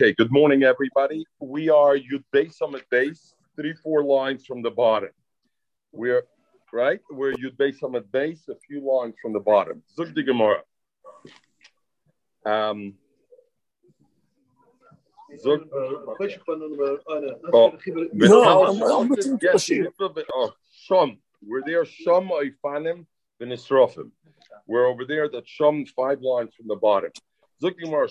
Okay, good morning, everybody. We are Yud Base on Summit Base, three, four lines from the bottom. We're right. We're Yud Base on Summit Base, a few lines from the bottom. Zug the Gemara. Um, Zug. Oh, No, I'm- I'm listening to the shir. little bit- oh, Shom. We're there. Shom Oifanim. We're over there. That Shom five lines from the bottom. Looking more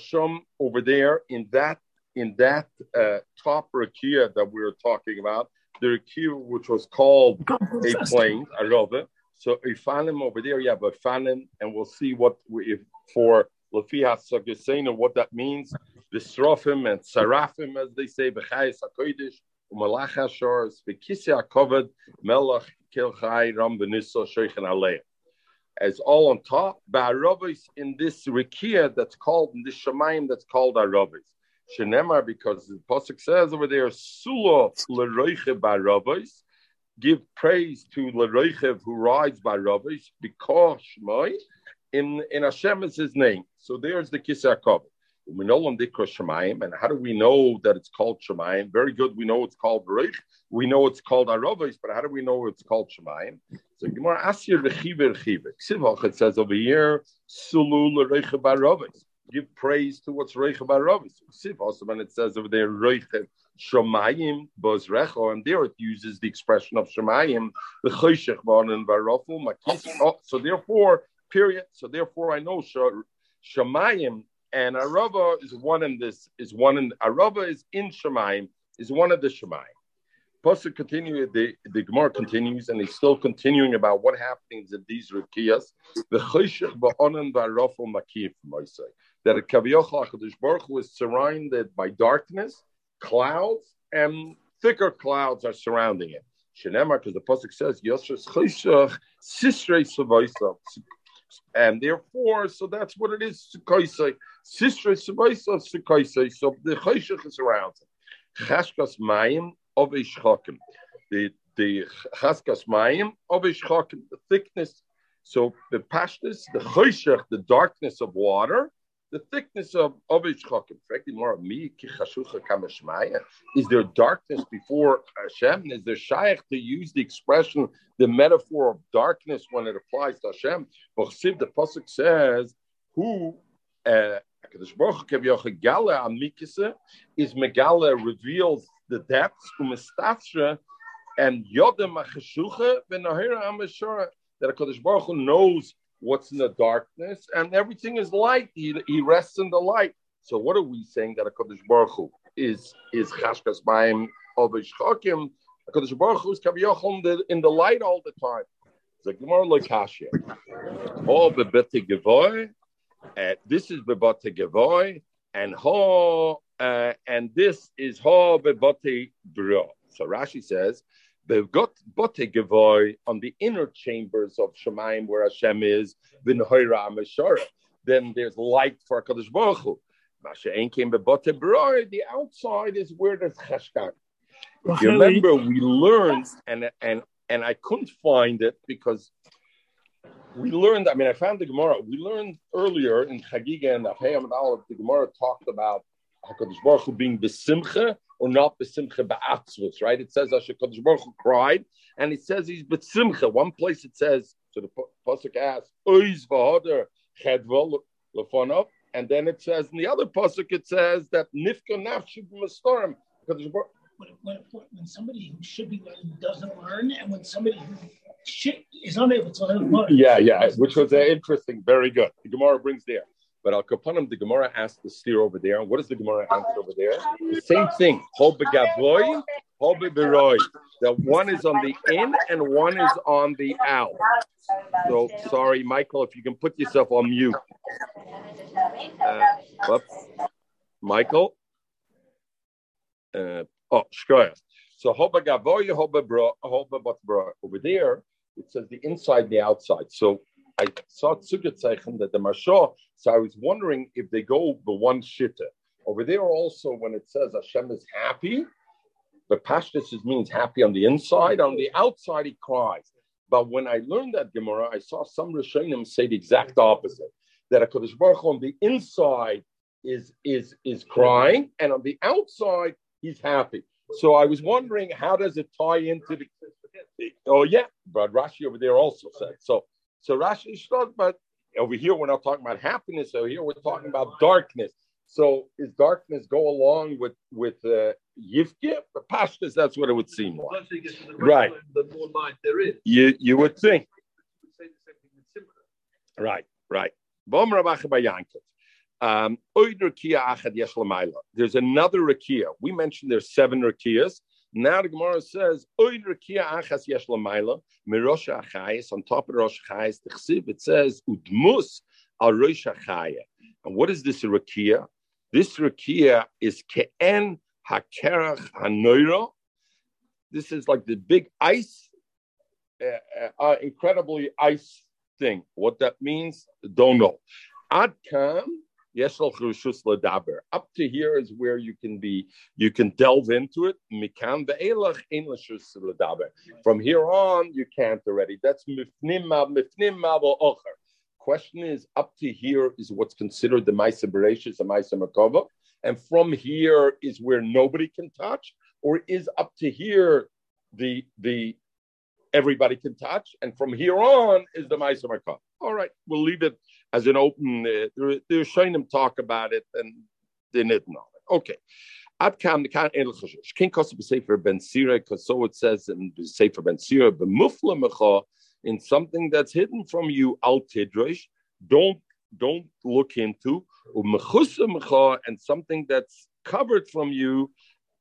over there in that in that uh, top rakia that we were talking about, the rakia which was called a plane, a rove. So Ifanim over there, you have a fanim, and we'll see what we, if for Lafia Sagasena what that means. The Srofim and Sarafim, as they say, Bechayis HaKodesh, Umalach HaShores, Bekisya HaKoved, Melach Kilchai Ram Benissa Sheikhan Aleh. As all on top, Ba'aravis in this Rikia that's called, in this Shemaim that's called Aravis. Shenemar, because the Pasuk says over there, Sula Leroiche Ba'aravis, give praise to Leroichev who rides by Ravis because Shmai in in Hashem is his name. So there's the Kisar Kavod. We know Dikra Shemayim, and how do we know that it's called Shemayim? Very good. We know it's called Baruch. We know it's called Aravis, but how do we know it's called Shemayim? So Gemara Asir Rechive Rechive. Ksivach it says over here, Sulu Lereiche Baravis. Give praise to what's Reiche Baravis. Ksiv also when it says over there Reiche Shemayim Bozrecho, and there it uses the expression of Shemayim, the Choshech Baran Barofel Makis. Oh, So therefore, period. So therefore, I know Sh- Shemayim and Arava is one in this is one in Arava is in Shemayim is one of the Shemayim. Pasuk continue the the Gemara continues and he's still continuing about what happens in these rukiyas. The choshech ba'onan va'rofel makif moisei that a kaviyachal Hakadosh Baruch Hu is surrounded by darkness, clouds, and thicker clouds are surrounding it. Shenemar, because the pasuk says yosher choshech sisrei savoisav. And therefore, so that's what it is. Sukaisei, sisrei savoisav sukaisei. So the choshech is around him. Chashkas mayim of Ishchakim. The the chaskas mayim of Ishchakim, the thickness. So the pashtus, the choshech, the darkness of water, the thickness of of Ishchakim. Frankly, more me. Is there darkness before Hashem? Is there shaykh to use the expression, the metaphor of darkness when it applies to Hashem? The pasuk says, "Who." Uh, kevyocha is megala reveals the depths and yodem acheshucha v'nahira amashara that Hakadosh Baruch Hu knows what's in the darkness and everything is light. He, he rests in the light. So what are we saying that Hakadosh Baruch Hu is is chashkas b'ayim of ishchakim? Hakadosh Baruch Hu is kaviyachol in the, the light all the time. Like Gemara lekashya. Oh, bebete gevoy. Uh, this is bebate gevoy and ho uh, and this is ha bebate bro. So Rashi says they've got bote gevoy on the inner chambers of Shemaim where Hashem is v'nhoira ameshara. Then there's light for Hakadosh Baruch Hu. Masha ain't came. The outside is where there's cheshkan. If you remember, we learned and and and I couldn't find it because we learned. I mean, I found the Gemara. We learned earlier in Chagiga and Ahayam and Aleph, the Gemara talked about Hakadosh Baruch Hu being besimcha or not besimcha ba'atzvus. Right? It says Hakadosh Baruch Hu cried, and it says he's besimcha. One place it says so. The pasuk asks Oiz chedva lefonov, and then it says in the other pasuk it says that nifka nafshu Baruch when, when, when somebody who should be learning doesn't learn, and when somebody who should, is unable to learn. learn. Yeah, yeah, which was uh, interesting. Very good. The Gemara brings there. But Al Kapanim, the Gemara asked the steer over there. What does the Gemara answer over there? The same thing. Hobe gavoy, hobe beroi. That one is on the in and one is on the out. So sorry, Michael, if you can put yourself on mute. Uh. Michael. Uh, oh, shkoya. So hobe gavoy, hobe bro, hobe but bro. Over there, it says the inside, the outside. So I saw Tzugatzeichen that the Mashah, so I was wondering if they go the one shitta. Over there also, when it says Hashem is happy, the Pashtus means happy on the inside, on the outside he cries. But when I learned that Gemara, I saw some Rishonim say the exact opposite. That HaKadosh Baruch Hu on the inside is is is crying, and on the outside he's happy. So I was wondering, how does it tie into the? Oh yeah, but Rashi over there also said so. So Rashi starts, but over here we're not talking about happiness. Over here we're talking about darkness. So is darkness go along with with uh, Yivke? But Pashtas, that's what it would seem like. Right. The more light there is. You you would think. Say the same thing with Simcha. Right, right. Bom Ravacha Bayankov. Um, Oid Achad Yesh Lamaila. There's another Rakia. We mentioned there's seven Rakias. Now the Gemara says on top of Rosh Chsiv it says Udmus Al Rosh. And what is this Rakia? This Rakia is Ke'en Hakerach Hanoiro. This is like the big ice, uh, uh, incredibly ice thing. What that means, don't know. Ad Up to here is where you can be, you can delve into it. From here on, you can't already. That's. Question is, up to here is what's considered the Maisa Bereshis and Maisa Makova, and from here is where nobody can touch, or is up to here the the everybody can touch, and from here on is the Maisa Makova. All right, we'll leave it as an open. Uh, the showing Shainim talk about it, and they didn't know it. Okay. Ad kam kan el chashish. King kosa b'sefer ben sira, because so it says in b'sefer ben sira, b'mufla in something that's hidden from you, al tidrosh, don't don't look into, u'mechusa and something that's covered from you,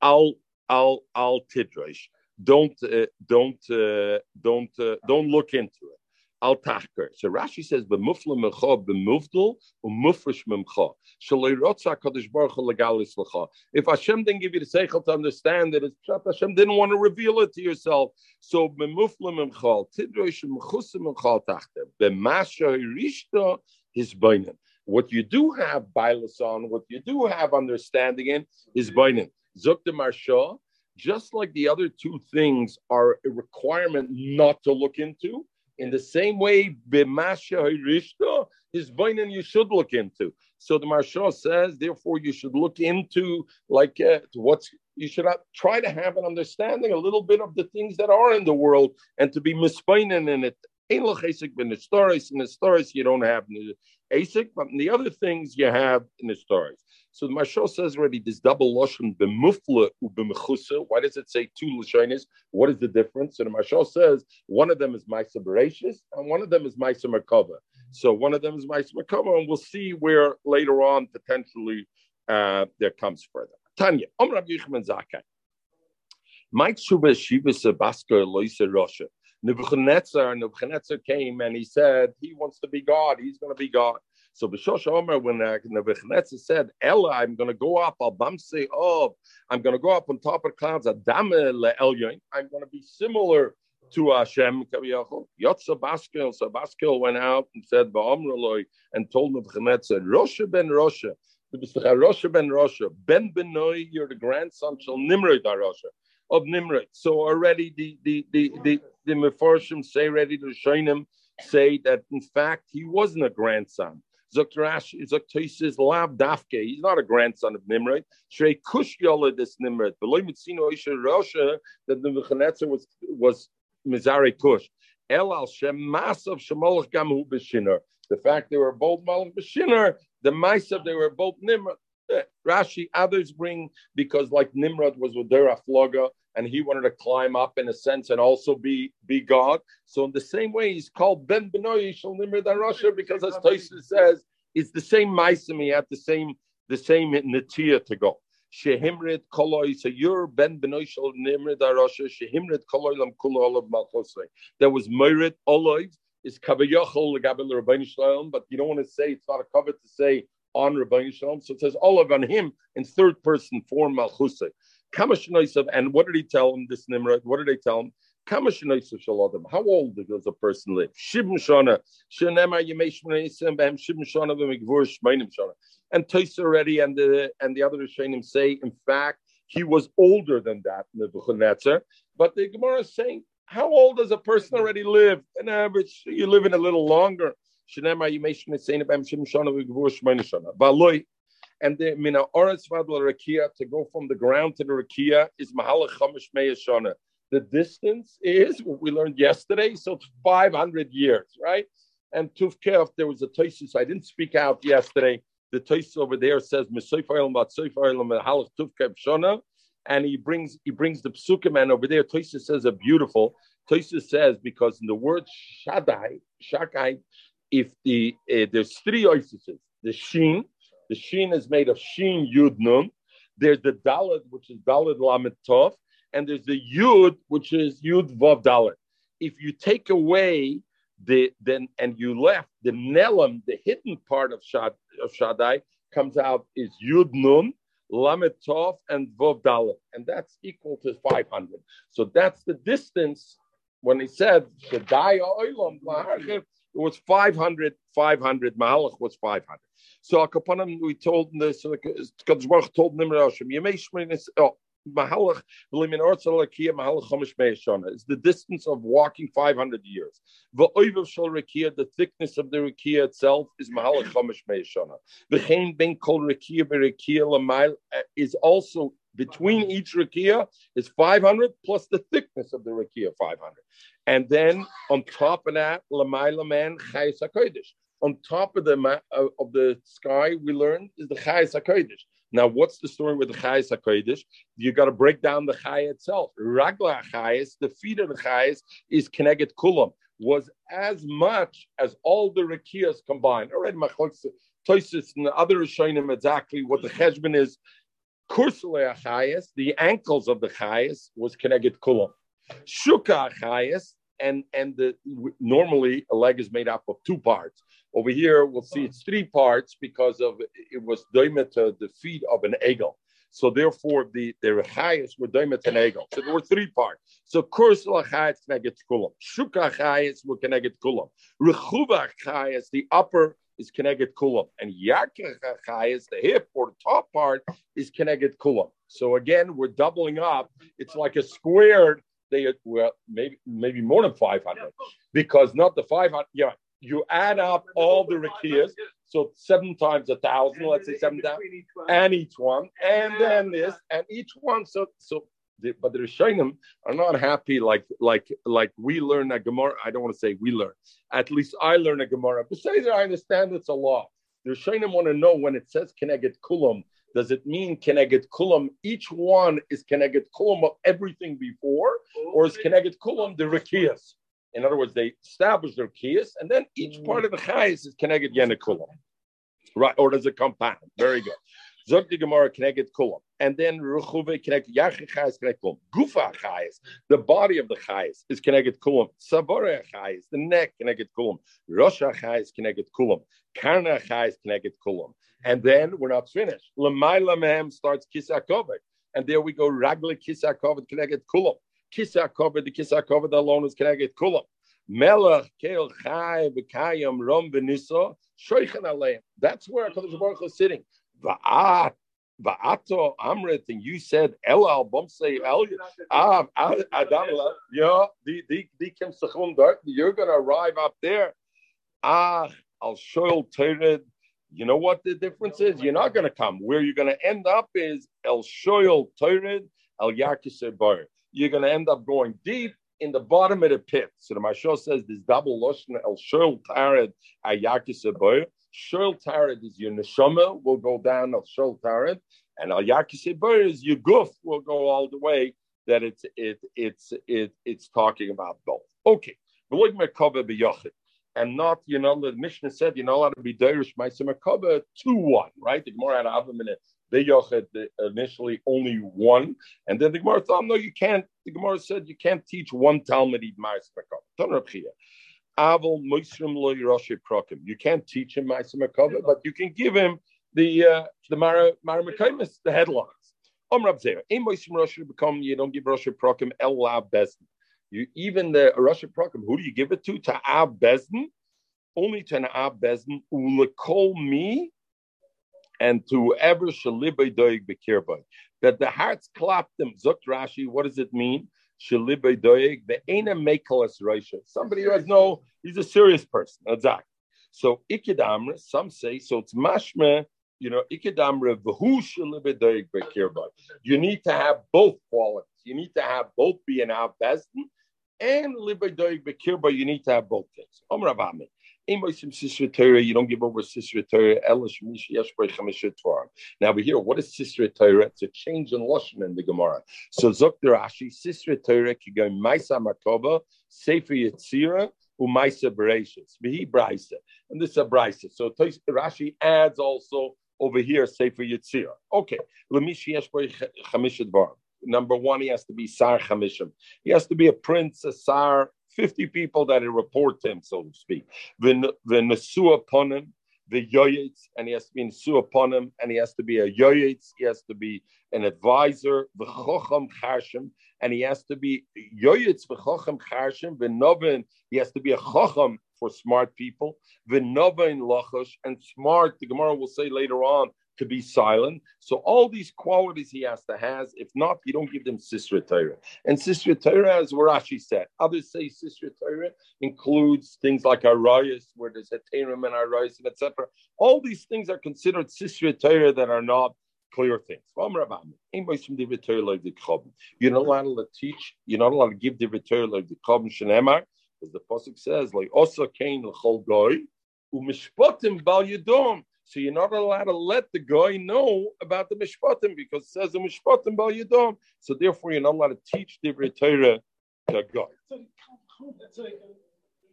al al al tidrosh. Don't uh, don't uh, don't uh, don't look into it. Al tachker. So Rashi says, "B'mufla mecha b'mufdal u'mufresh memcha." Shalei rotza kadosh baruch legalis lecha. If Hashem didn't give you the seichel to understand it, it's pshat Hashem didn't want to reveal it to yourself. So b'mufla memcha tidrosh mechusa memcha tachter b'masha rishta his bainim. What you do have bilas on, what you do have understanding in, is bainim. Zukta marsha. Just like the other two things are a requirement not to look into, in the same way, b'masha hirishta is bainan you should look into. So the Marsha says, therefore, you should look into like uh, what's you should try to have an understanding a little bit of the things that are in the world and to be mispainan in it. The stories in the stories you don't have in asik, but the other things you have in the stories. So the Mashal says already this double lashon b'mufla u'b'mechusa. Why does it say two lashonis? What is the difference? So the Mashal says one of them is Maisa Bereshis and one of them is Maisa Merkava. So one of them is Maisa Merkava, and we'll see where later on potentially uh, there comes further. Tanya, Om Rabbi Yichman Zakai. Mike Shuba Shiva Sabaska Loisa Rosha. Nebuchadnezzar, Nebuchadnezzar came and he said he wants to be God. He's going to be God. So B'Shosh Omer, when uh, Nebuchadnezzar said, Ella, I'm going to go up, of, I'm going to go up on top of clouds, I'm going to be similar to Hashem. Yotza Baskil, so Baskil went out and said, Ba'omreloi, and told Nebuchadnezzar, Rosha ben Rosha, Rosha ben Rosha, Ben Benoi, you're the grandson, shall Nimrod of Nimrod. So already the the the the, the Mefarshim say ready to him say that in fact he wasn't a grandson. Zoktarash Zoktosis Lab Dafke. He's not a grandson of Nimrod. Shrei Kush this Nimrod. Beloy Mitzino Isha Rosha that the Nebuchadnezzar was was Mizare Kush. El al Shem Masav Shemolach Gamu B'Shinner. The fact they were both Malach B'Shinner, the Maisav they were both Nimrod. Eh, Rashi, others bring because like Nimrod was with Dera Floga and he wanted to climb up in a sense and also be be God. So in the same way, he's called Ben Benoy Shal Nimrod Russia because as Toysa says, it's the same Maisim. He had the same the same Natia to go. Shehimrit koloi. So you're Ben Benoy Shal Nimrod Russia. Shehimrit koloi lam kula olav malchosei. There was Merit Olive is Kavayachol Gabil Rabbeinu Shalom, but you don't want to say it's not a cover to say on Rabbi Shalom. So it says Olav on him in third person form And what did he tell him, this Nimrod? What did they tell him? How old does a person live? Shibn Shana. Shanema Yemesh Shibn Shana Shmeinim Shana. And Toys already and the and the other Rishonim say, in fact, he was older than that, Nebuchadnezzar. But the Gemara is saying, how old does a person already live? An average, you live in a little longer. Shanema Yemesh Shana Shibn Shana Shmeinim Shana. And the mina oretz vadla rakia to go from the ground to the rakia is mahalach chamish meyashana. The distance is what we learned yesterday, so it's 500 years, right? And Tufkef, there was a Toisus I didn't speak out yesterday. The Toisus over there says Shona, and he brings he brings the psukim and over there Toisus says a beautiful. Toisus says because in the word Shaddai, Shakai, if the uh, there's three oisises, the Sheen, the Sheen is made of Sheen Yud Nun. There's the Dalet, which is Dalet Lamet Tov, and there's the Yud, which is Yud Vav Dalet. If you take away the then and you left the Nelam, the hidden part of Shad of Shaddai, comes out is Yud Nun, Lamet Tov, and Vav Dalet, and that's equal to 500. So that's the distance when he said Shaddai Oilam it was 500, 500. Mahalach was 500. So Akapanim, we told him this, Kadosh Baruch told Nimrod Hashem, Yemei oh, Mahalach, V'limin Ortzal Rakia, Mahalach Chomish Meishana. It's the distance of walking 500 years. V'oivav Shal Rakia, the thickness of the Rakia itself is Mahalach Chomish Meishana. V'chein Ben Kol Rakia V'Rakia Lamail uh, is also between each rakia is 500 plus the thickness of the rakia 500. And then on top of that, Lamaila man Chayes HaKodesh. On top of the uh, of the sky, we learned is the Chayes HaKodesh. Now, what's the story with the Chayes HaKodesh? You got to break down the Chay itself. Ragla Chayes, the feet of the Chayes, is Keneget Kulam, was as much as all the Rakias combined. Already, Toisis and the other Rishonim exactly what the Cheshbon is. Kursule Chayes, the ankles of the Chayes, was Keneget Kulam. Shuka Chayes, and and the normally a leg is made up of two parts. Over here, we'll see it's three parts because of it was doimet the feet of an eagle. So therefore, the the rechayas were doimet an eagle. So there were three parts. So kurs lachayas connected kulam. Shuka chayas were connected kulam. Rechuva chayas, the upper is connected kulam, and chayas, the hip or the top part is connected kulam. So again, we're doubling up. It's like a squared. They were maybe maybe more than 500 because not the 500 yeah you add up all the rakias so seven times a thousand let's say seven thousand. And each one. And then this. And each one. So so the, but the Rishonim are not happy like like like we learn a Gemara. I don't want to say we learn. At least I learn a Gemara. That I understand it's a law. The Rishonim want to know when it says Keneget Kulam, does it mean Keneget Kulam? Each one is Keneget Kulam of everything before, or is Keneget Kulam the Rekias? In other words, they establish their Rekias, and then each part of the Chayas is Keneget Yenet Kulam. Right, or does it compound? Very good. Zog the Gemara Keneget Kulam. And then Ruchuve Keneget Yachid Chayas Keneget Kulam. Gufa Chayas, the body of the Chayas is Keneget Kulam. Savore Chayas, the neck Keneget Kulam. Rosha Chayas Keneget Kulam. Karna Chayas Keneget Kulam. And then we're not finished. Lamaila Mehem starts Kisakovet. And there we go, Ragli Kisakovet connected Kulam. Kisakovet, the Kisakovet alone is connected Kulam. Melech Kel Chai Bekayam Rom Benissa Shoichen Aleim. That's where HaKadosh Baruch is sitting. Va'at Va'ato Amrit, and you said El Al Bomsei El Ah Adam Yeah, the the the Kim You're going to arrive up there. Ah Al Shoel Tered you know what the difference is? You're not to come. Where you're to end up is El Shoyal Toirid, El Yakisir Bar. You're to end up going deep in the bottom of the pit. So the Mashal says this double Lashon El Shoyal Tarid, El Yakisir Bar. Shoyal Tarid is your neshama, will go down El Shul Tarid, and al Yakisir Bar is your goof, will go all the way that it's it it's it it's talking about both. Okay. And not, you know, the Mishnah said you're not allowed to be Derish Maisim Akaba 2 1, right? The Gemara had Avim in it. Initially only one, and then the Gemara thought, no, you can't. The Gemara said you can't teach one Talmudid Ma'asim Akaba. Aval Moisrim Lo Prokim. You can't teach him Ma'asim Akaba, but you can give him the uh, the Mara Mara the headlines. Om Rab Zera. Ein Moisrim Roshi become you don't give Roshi Prokim El La Bezdin. You even the Russian program, who do you give it to? To Ab Bezdin, only to an Ab Bezdin, ulekol me, and to ever shalibay doig bekirbai. That the hearts clap them. Zukt Rashi, what does it mean? Shalibay doig, the ena makelas Russia. Somebody who has no, he's a serious person. Exactly. So ikidamr, some say, so it's mashma you know, ikadamra v'hu shelibedoig bekirba. You need to have both qualities. You need to have both be an avbestin and libedoig bekirba. You need to have both things. Omer Avamid. You don't give over Sisra Torah. Now we hear what is Sisra Torah? It's a change in lashon in the Gemara. So Zok Rashi Sisra Torah go Maisa Makova, Sefer Yetzira, Umaisa Bereshis. Vihi Braisa, and this is a Braisa. So Rashi adds also over here Sefer Yetzira. Okay, Lemishi Yeshboy Chamishad Number one, he has to be Sar Chamishim. He has to be a prince, a Sar 50 people that report to him, so to speak. The Nesu upon him, the yoyitz, and he has to be Nesu upon him, and he has to be a yoyitz, he has to be an advisor, the Chocham Charshim, and he has to be yoyitz, the Chocham Charshim, the Novin, he has to be a Chocham for smart people, the Novin Lachosh, and smart, the Gemara will say later on, to be silent. So all these qualities he has to has. If not, you don't give them Sisra Torah. And Sisra Torah, as Rashi said, others say Sisra Torah includes things like Arayas, where there's Heterim and Arayas, and etc. All these things are considered Sisra Torah that are not clear things. You're not allowed to teach, you're not allowed to give the Torah like the Chobim Shenemar, as the Pasuk says, like Osa Kain L'chol Goy, Umishpotim Bal Yedom. So you're not allowed to let the guy know about the mishpatim because it says the mishpatim bal yidom. So therefore, you're not allowed to teach the Torah to guy.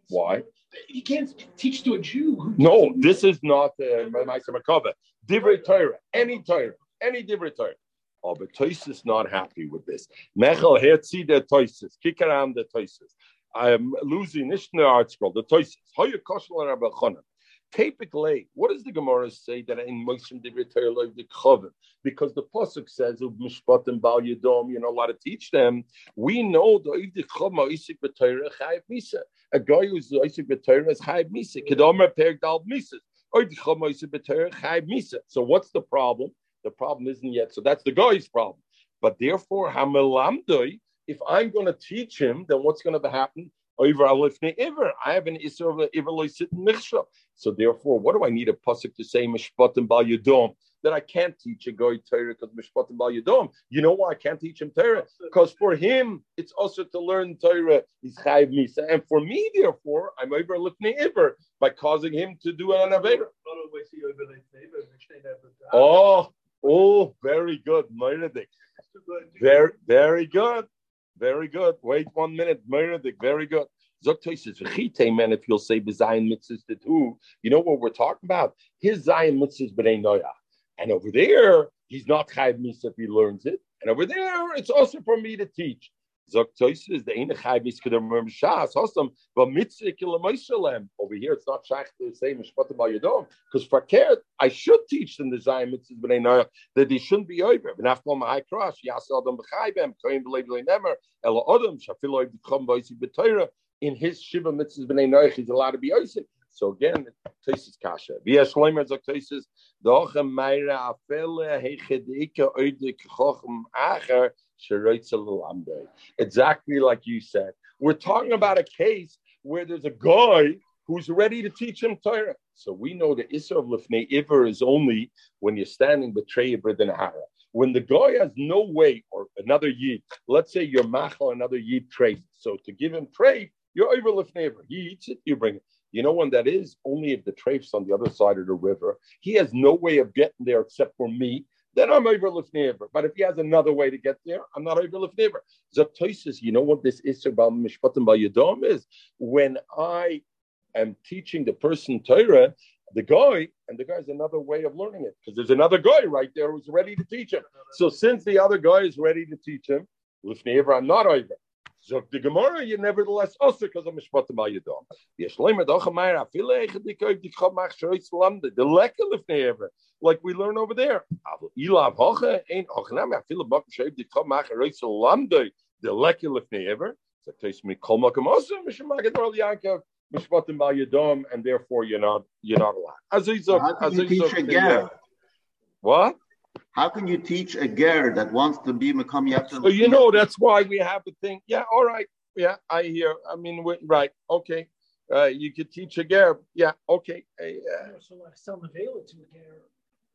Why? You can't teach to a Jew. No, this is not uh, Ma'aser Makava. Divrei Torah, any Torah, any Divrei Torah. Oh, but Toisus not happy with this. Mechel herzi the Toisus, Kikaram the Toisus. I'm losing this article, the Toisus. How you koshel Rabbi Chanan. Typically, what does the Gemara say that in Moshe Divrei the Chavim? Because the pasuk says of Mishpat and Bal Yadom, you're not allowed to teach them. We know the the Chama Isik B'Torah Chayiv Misa. A guy who's Isik B'Torah is Chayiv Misa. Kedomer Per Dal Misa. Or the Chama Isik B'Torah Chayiv Misa. So what's the problem? The problem isn't yet. So that's the guy's problem. But therefore, Hamalamdoi, if I'm going to teach him, then what's going to happen? Over alifne iver. I have an isser of iver michsha. So therefore, what do I need a pasuk to say mishpatim bal yudom? That I can't teach a guy Torah because mishpatim bal yudom. You know why I can't teach him Torah? Because for him, it's also to learn Torah. He's chayv misa, and for me, therefore, I'm over lifnei iver by causing him to do an avera. Oh, oh, very good, Very, very good. Very good. Wait one minute. Very good. Man, if you'll say Zion mitzvahs to two, you know what we're talking about? His Zion mitzvahs b'nei noyah. And over there, he's not chayv misa if he learns it. And over there, it's also for me to teach. Zok Toises, the Eine Chai Miskadam Shas, Hosam, but Mitzvah Kilamoishalem. Over here, it's not Shach to say Mishpatim Al Yadom, because for Kert, I should teach them the Zion Mitzvahs B'nai Noach, that they shouldn't be over. But after my high cross, Yas Adam B'chaibem, Kohen B'lev B'lei Nemer, Ela Adam, Shafil Oiv B'chom B'oisi B'toira, in his Shiva Mitzvahs B'nai Noach, he's allowed to be Oisim. So again, Toises Kasha. Via Shleimer Zok Toises, Dochem Meira Afele Hechedike Oidik Chochem Acher, Exactly like you said. We're talking about a case where there's a guy who's ready to teach him Torah. So we know the Issa of Lifnei Iver is only when you're standing betray Bridin Hara. When the guy has no way, or another Yid, let's say you're Machal, another Yid trade. So to give him trade, you're over Lifnei Iver. He eats it, you bring it. You know when that is? Only if the trafe's on the other side of the river. He has no way of getting there except for me then I'm over Lifnever. But if he has another way to get there, I'm not over Lifnever. Zatoisis, you know what this is about Mishpatim by is? When I am teaching the person Torah, the guy, and the guy guy's another way of learning it, because there's another guy right there who's ready to teach him. So since the other guy is ready to teach him, Lifnever, I'm not over. So the Gemara, you nevertheless oh, also because of Mishpatim Al Yadom. Yeshleimer Dochamayr Afile Echadikoy Dichom Mach Shoyz Lamde the Lifnei like we learn over there. Ilav Hocha ain't Hochanam Afile Bak Shoyz Dichom Mach Shoyz Lamde the Lekker Lifnei Ever. So it takes me Kol Makam also Mishmagad Ral Yaakov Mishpatim Al Yadom, and therefore you're not you're not allowed. Azizok Azizok. What? How can you teach a ger that wants to be Makam Yatzim? So you know that's why we have the thing. Yeah, all right. Yeah, I hear. I mean, right. Okay. Uh, you could teach a ger. Yeah. Okay. Uh, so I sell the to a ger.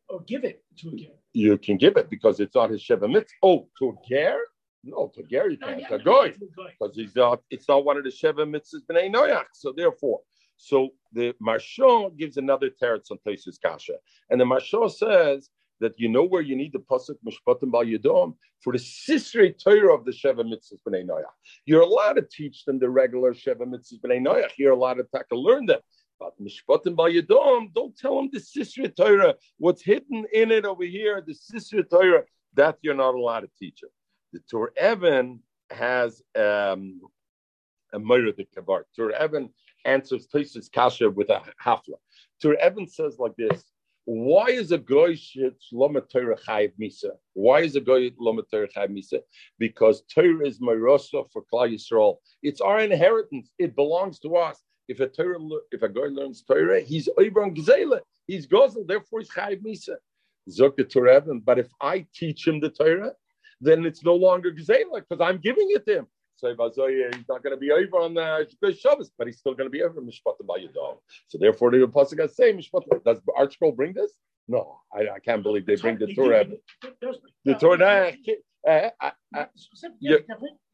or give it to a ger. You can give it because it's not his Sheva Mitzvah. Oh, to a ger? No, to a ger you can't. To a no, goy. to a goy. because he's not. It's not one of the Sheva mitzvahs b'nei Noach. So therefore, so the Marshaw gives another teretz on Tesis Kasha, and the Marshaw says that you know where you need the pasuk Mishpatim Bal Yadom for the Sisrei Torah of the Sheva mitzvahs b'nei Noach. You're allowed to teach them the regular Sheva mitzvahs b'nei Noach. You're allowed to take learn them. But Mishpatim Bal Yadom, don't tell them the Sisrei Torah. What's hidden in it over here, the Sisrei Torah, that you're not allowed to teach them. The Torah Evan has um, a Moira de Kavar. Tur Evan answers Tosis Kasha with a hafla. Tur Evan says like this: Why is a goy loma Torah chayiv misa? Why is a goy loma Torah chayiv misa? Because Torah is Morosa for Klal Yisrael. It's our inheritance. It belongs to us. If a Torah, if a goy learns Torah, he's over on Gzela. He's gozel. Therefore, he's chayiv misa. Zok the Evan. But if I teach him the Torah, then it's no longer Gzela because I'm giving it to him. So he's not going to be over on the Shabbos, but he's still going to be over Mishpat Bayadom. So therefore, the Pasuk has say Mishpat. Does Art Scroll bring this? No, I, I can't believe they bring the Torah. do, it does bring- The Torah. Uh, specifically, yeah.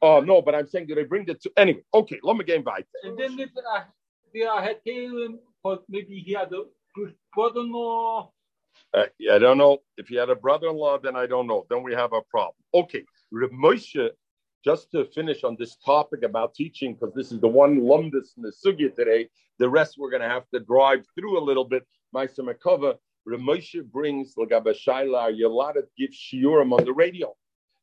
oh no, but I'm saying, do they bring the to anyway? Okay, let me get back. And then if uh, they had Kalim, or maybe he had a good brother-in-law. Uh, I don't know if he had a brother-in-law. Then I don't know. Then we have a problem. Okay, Moshe. Just to finish on this topic about teaching, because this is the one lumdus in the sugya today. The rest we're going to have to drive through a little bit. Meister Makova, Reb Moshe brings Lagaba Shaila. Are you allowed shiurim on the radio?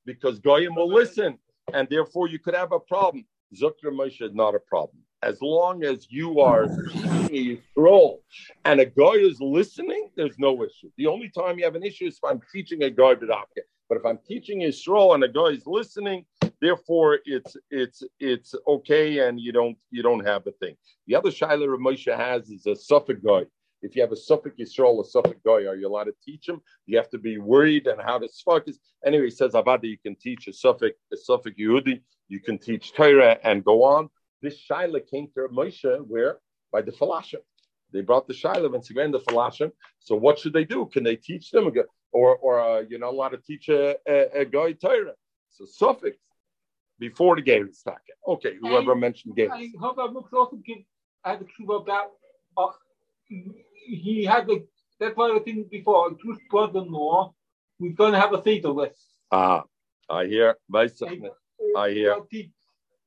Because Goyim will listen, and therefore you could have a problem. Zukra Moshe is not a problem. As long as you are scroll and a guy is listening, there's no issue. The only time you have an issue is if I'm teaching a guy B'davka. But if I'm teaching a scroll and a guy is listening, therefore it's it's it's okay and you don't you don't have a thing. The other Rav Moshe has is a safek guy. If you have a safek Yisrael, a safek guy, are you allowed to teach him? You have to be worried and how to is. Anyway, he says Avada, you can teach a safek, a safek Yehudi, you can teach Torah and go on. This shaila came to Moshe where by the Falashim. They brought the shaila and said, the Falashim. So what should they do? Can they teach them? Or, or uh, you're not allowed to teach a, a, a guy Torah. So safek before the game is talking. Okay, whoever mentioned games. I hope I also give had a clue about uh, he had the that's why I was thinking before Jewish brother-in-law who's going to have a Seder with. Ah, I hear. I hear.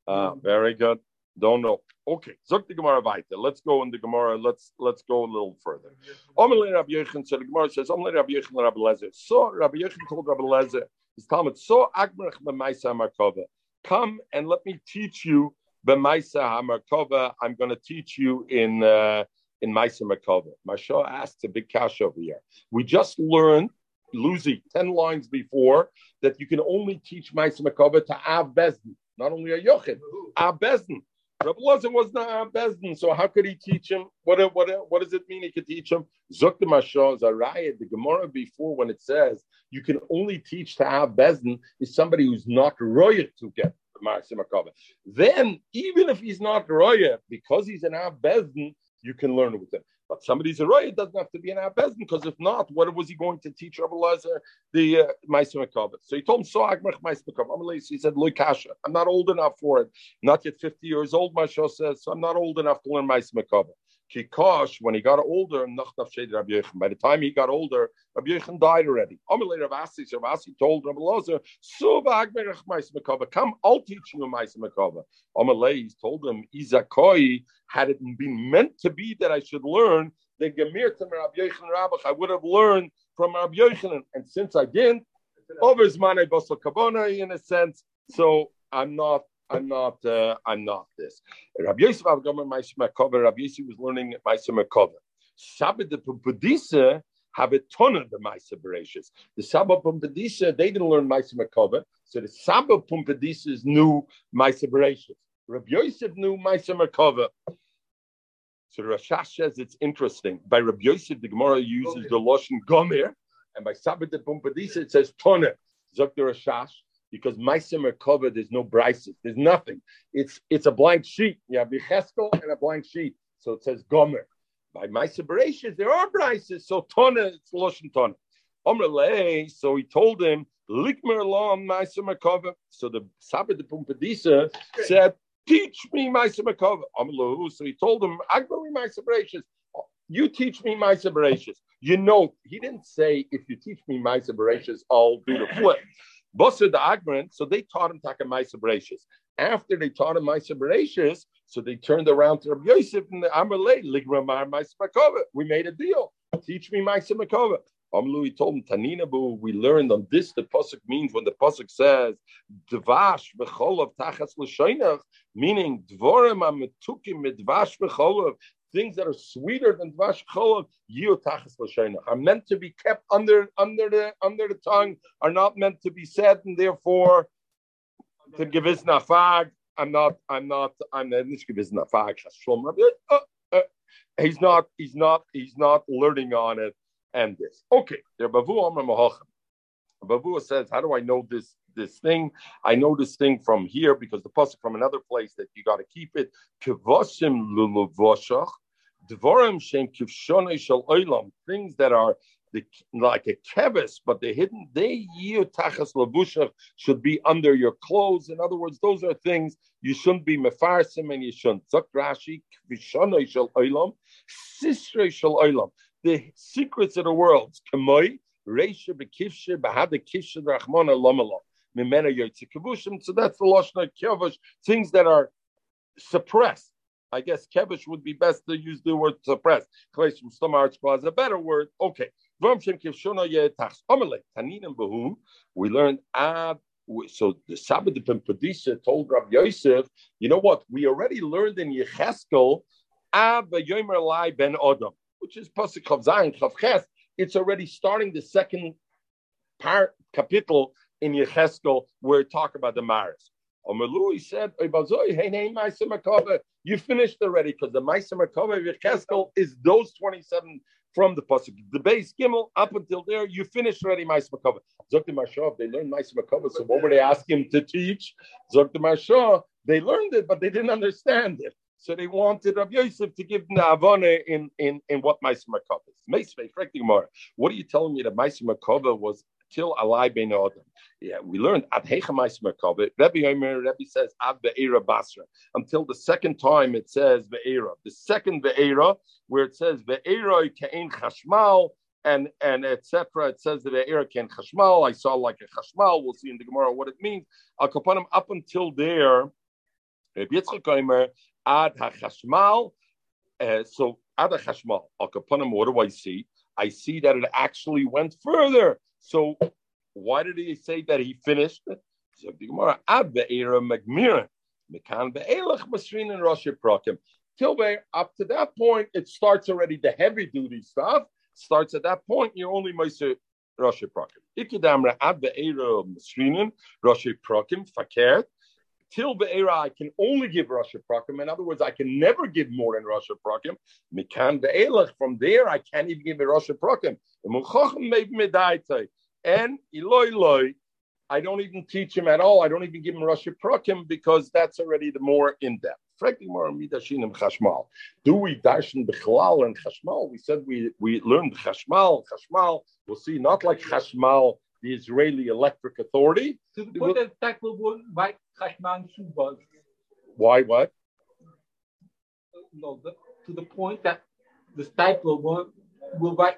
Ah, very good. Don't know. Okay, Zok the Gemara weiter. Let's go in the Gemara. Let's let's go a little further. Omelei Rabbi Yechon. So the Gemara says, Omelei Rabbi Yechon Rabbi Lezer. So Rabbi Yechon told Rabbi Lezer, his Talmud, so Agmerach b'Maisa Markova. Come and let me teach you b'Maisa Hamarkova. I'm going to teach you in uh, in Maisa Markova. Mashah asked a big cash over here. We just learned. Lucy, 10 lines before, that you can only teach Maisa Makova to Av Bezdin, not only a Yochid, Av Bezdin. Rabbi Lazar was not Bezdin, so how could he teach him? What, what, what does it mean he could teach him? Zukta Mashah Zarayah, the Gemara before when it says you can only teach to Av Bezdin is somebody who's not royal to get Maisa Makova. Then, even if he's not royal, because he's an Av Bezdin, you can learn with him. But somebody's a roy, it doesn't have to be an Abbezin, because if not, what was he going to teach Rabbi Lazar the uh, Maisa So he told him, So Agmach Makava. He said, Look, Kasha, I'm not old enough for it. Not yet 50 years old, Masha says, so I'm not old enough to learn Makava. Kikosh, when he got older, by the time he got older, Rabbi Yechon died already. Amalei Rav Asi, Rav Asi told Rabbi Lazar, "So v'agmerach ma'is makava, come, I'll teach you ma'is makava." Amalei told him, "Izakoi, had it been meant to be that I should learn, then Gemir to Rabbi Yechon Rabbach, I would have learned from Rabbi Yechon, and since I didn't, over Zmanei Basel Kabona, in a sense, so I'm not." I'm not. Uh, I'm not this. Rabbi Yosef Avgomer Ma'aseh Makova. Rabbi Yosef was learning Ma'aseh Makova. Sabbath the Pumpadisa have a ton of the Ma'aseh Bereshis. The Sabbath Pumpadisa they didn't learn Ma'aseh Makova, so the Sabbath Pumpadisa's knew Ma'aseh Bereshis. Rabbi Yosef knew Ma'aseh Makova. So the Rashash says it's interesting. By Rabbi Yosef, the Gemara uses the Lashon Gomer, and by Sabbath the Pumpadisa it says Toner. Zok the Rashash because Meisim are covered. There's no brises. There's nothing. It's it's a blank sheet. You have Yecheskel and a blank sheet. So it says Gomer. By Meisim Bereshis, there are brises. So Tona, it's Loshen Tona. Omrele, so he told him, Likmer Lam Maisa Makova. So the Sabbath de Pumpadisa said, Teach me Makova. Omrelu, so he told him, Agbari Maisa Bereshis. You teach me Maisa Bereshis. You know, he didn't say, if you teach me Maisa Bereshis, I'll do the flip. Bosa the Agman, so they taught him Taka Maisa Bereshis. After they taught him Maisa Bereshis, so they turned around to Rabbi Yosef and the Amalei, Ligramar Maisa. We made a deal. Teach me Maisa Makova. Amlu, he told him, Taninabu, we learned on this, the Pasuk means when the Pasuk says, Dvash b'cholav tachas l'shoinach, meaning Dvorim ametukim midvash b'cholav, things that are sweeter than Dvash b'cholav, yiu tachas are meant to be kept under, under, the, under the tongue, are not meant to be said, and therefore, to give us nafag, I'm not, I'm not, I'm not, uh, uh, he's not, he's not, he's not learning on it and this. Okay, there Bavu Bavu says, How do I know this this thing? I know this thing from here because the pasuk from another place that you got to keep it. Kivosim luluvashach, dvorim shem olam, things that are the, like a kevis, but the hidden they tachas lavushach should be under your clothes. In other words, those are things you shouldn't be mefarsim and you shouldn't. Zok Rashi kivshonei shel olam, sisrei shel olam the secrets of the world. Kamoi, Reisha, Bekivsha, Bahada. Mimena Yotzi So that's the Lashna Kevish, things that are suppressed. I guess Kevish would be best to use the word suppress. Some arts is a better word. Okay. We learned Ab so the Sabbath of Padisha told Rabbi Yosef, you know what? We already learned in Yecheskel, Ab Yomer Lai Ben Odom which is Pasuk Chav Zayin Chav it's already starting the second part capital in Yecheskel where it talk about the Maris. Omerlu, said, you finished already because the Maisa Makova of Yecheskel is those 27 from the Pasuk. The base Gimel, up until there, you finished already Maisa Makova. Zokta Mashah, they learned Maisa Makova, so what were they asking him to teach? Zokta Mashah, they learned it, but they didn't understand it. So they wanted Rabbi Yosef to give the Navane in, in, in what Maisa Makova is. What are you telling me that Maisa Makova was till Alai Ben Adam? Yeah, we learned at Hecha Maisa Makova. Rabbi Yomer, Rabbi says Ad Be'era Basra. Until the second time it says Be'era. The second Be'era, where it says Be'era Ke'en Chashmal, and and etc. It says that Be'era Ke'en Chashmal. I saw like a Chashmal. We'll see in the Gemara what it means. Al Kapanim, up until there, Rabbi Yitzchak Omer, ad hachashmal. Uh, so ad hachashmal. Akapanim. What do I see? I see that it actually went further. So why did he say that he finished? So the Gemara ad be'era magmirin mekan be'elach masrin and Rosh Prakim. Till up to that point, it starts already the heavy duty stuff. Starts at that point, you're only Meiser Rosh Prakim. Ikidamra ad be'era masrinin Rosh Prakim fakert till Be'era, I can only give Rasha Prakim. In other words, I can never give more than Rasha Prakim. Mikan Be'elach, from there, I can't even give a Rasha Prakim. And Eloi Loi, I don't even teach him at all. I don't even give him Rasha Prakim because that's already the more in depth. Frankly, more midashinim chashmal. Do we darshan b'chalal and chashmal? We said we we learned chashmal, chashmal. We'll see, not like chashmal the Israeli Electric Authority. To the point that why Why what? No, the, to the point that the cycle will, will write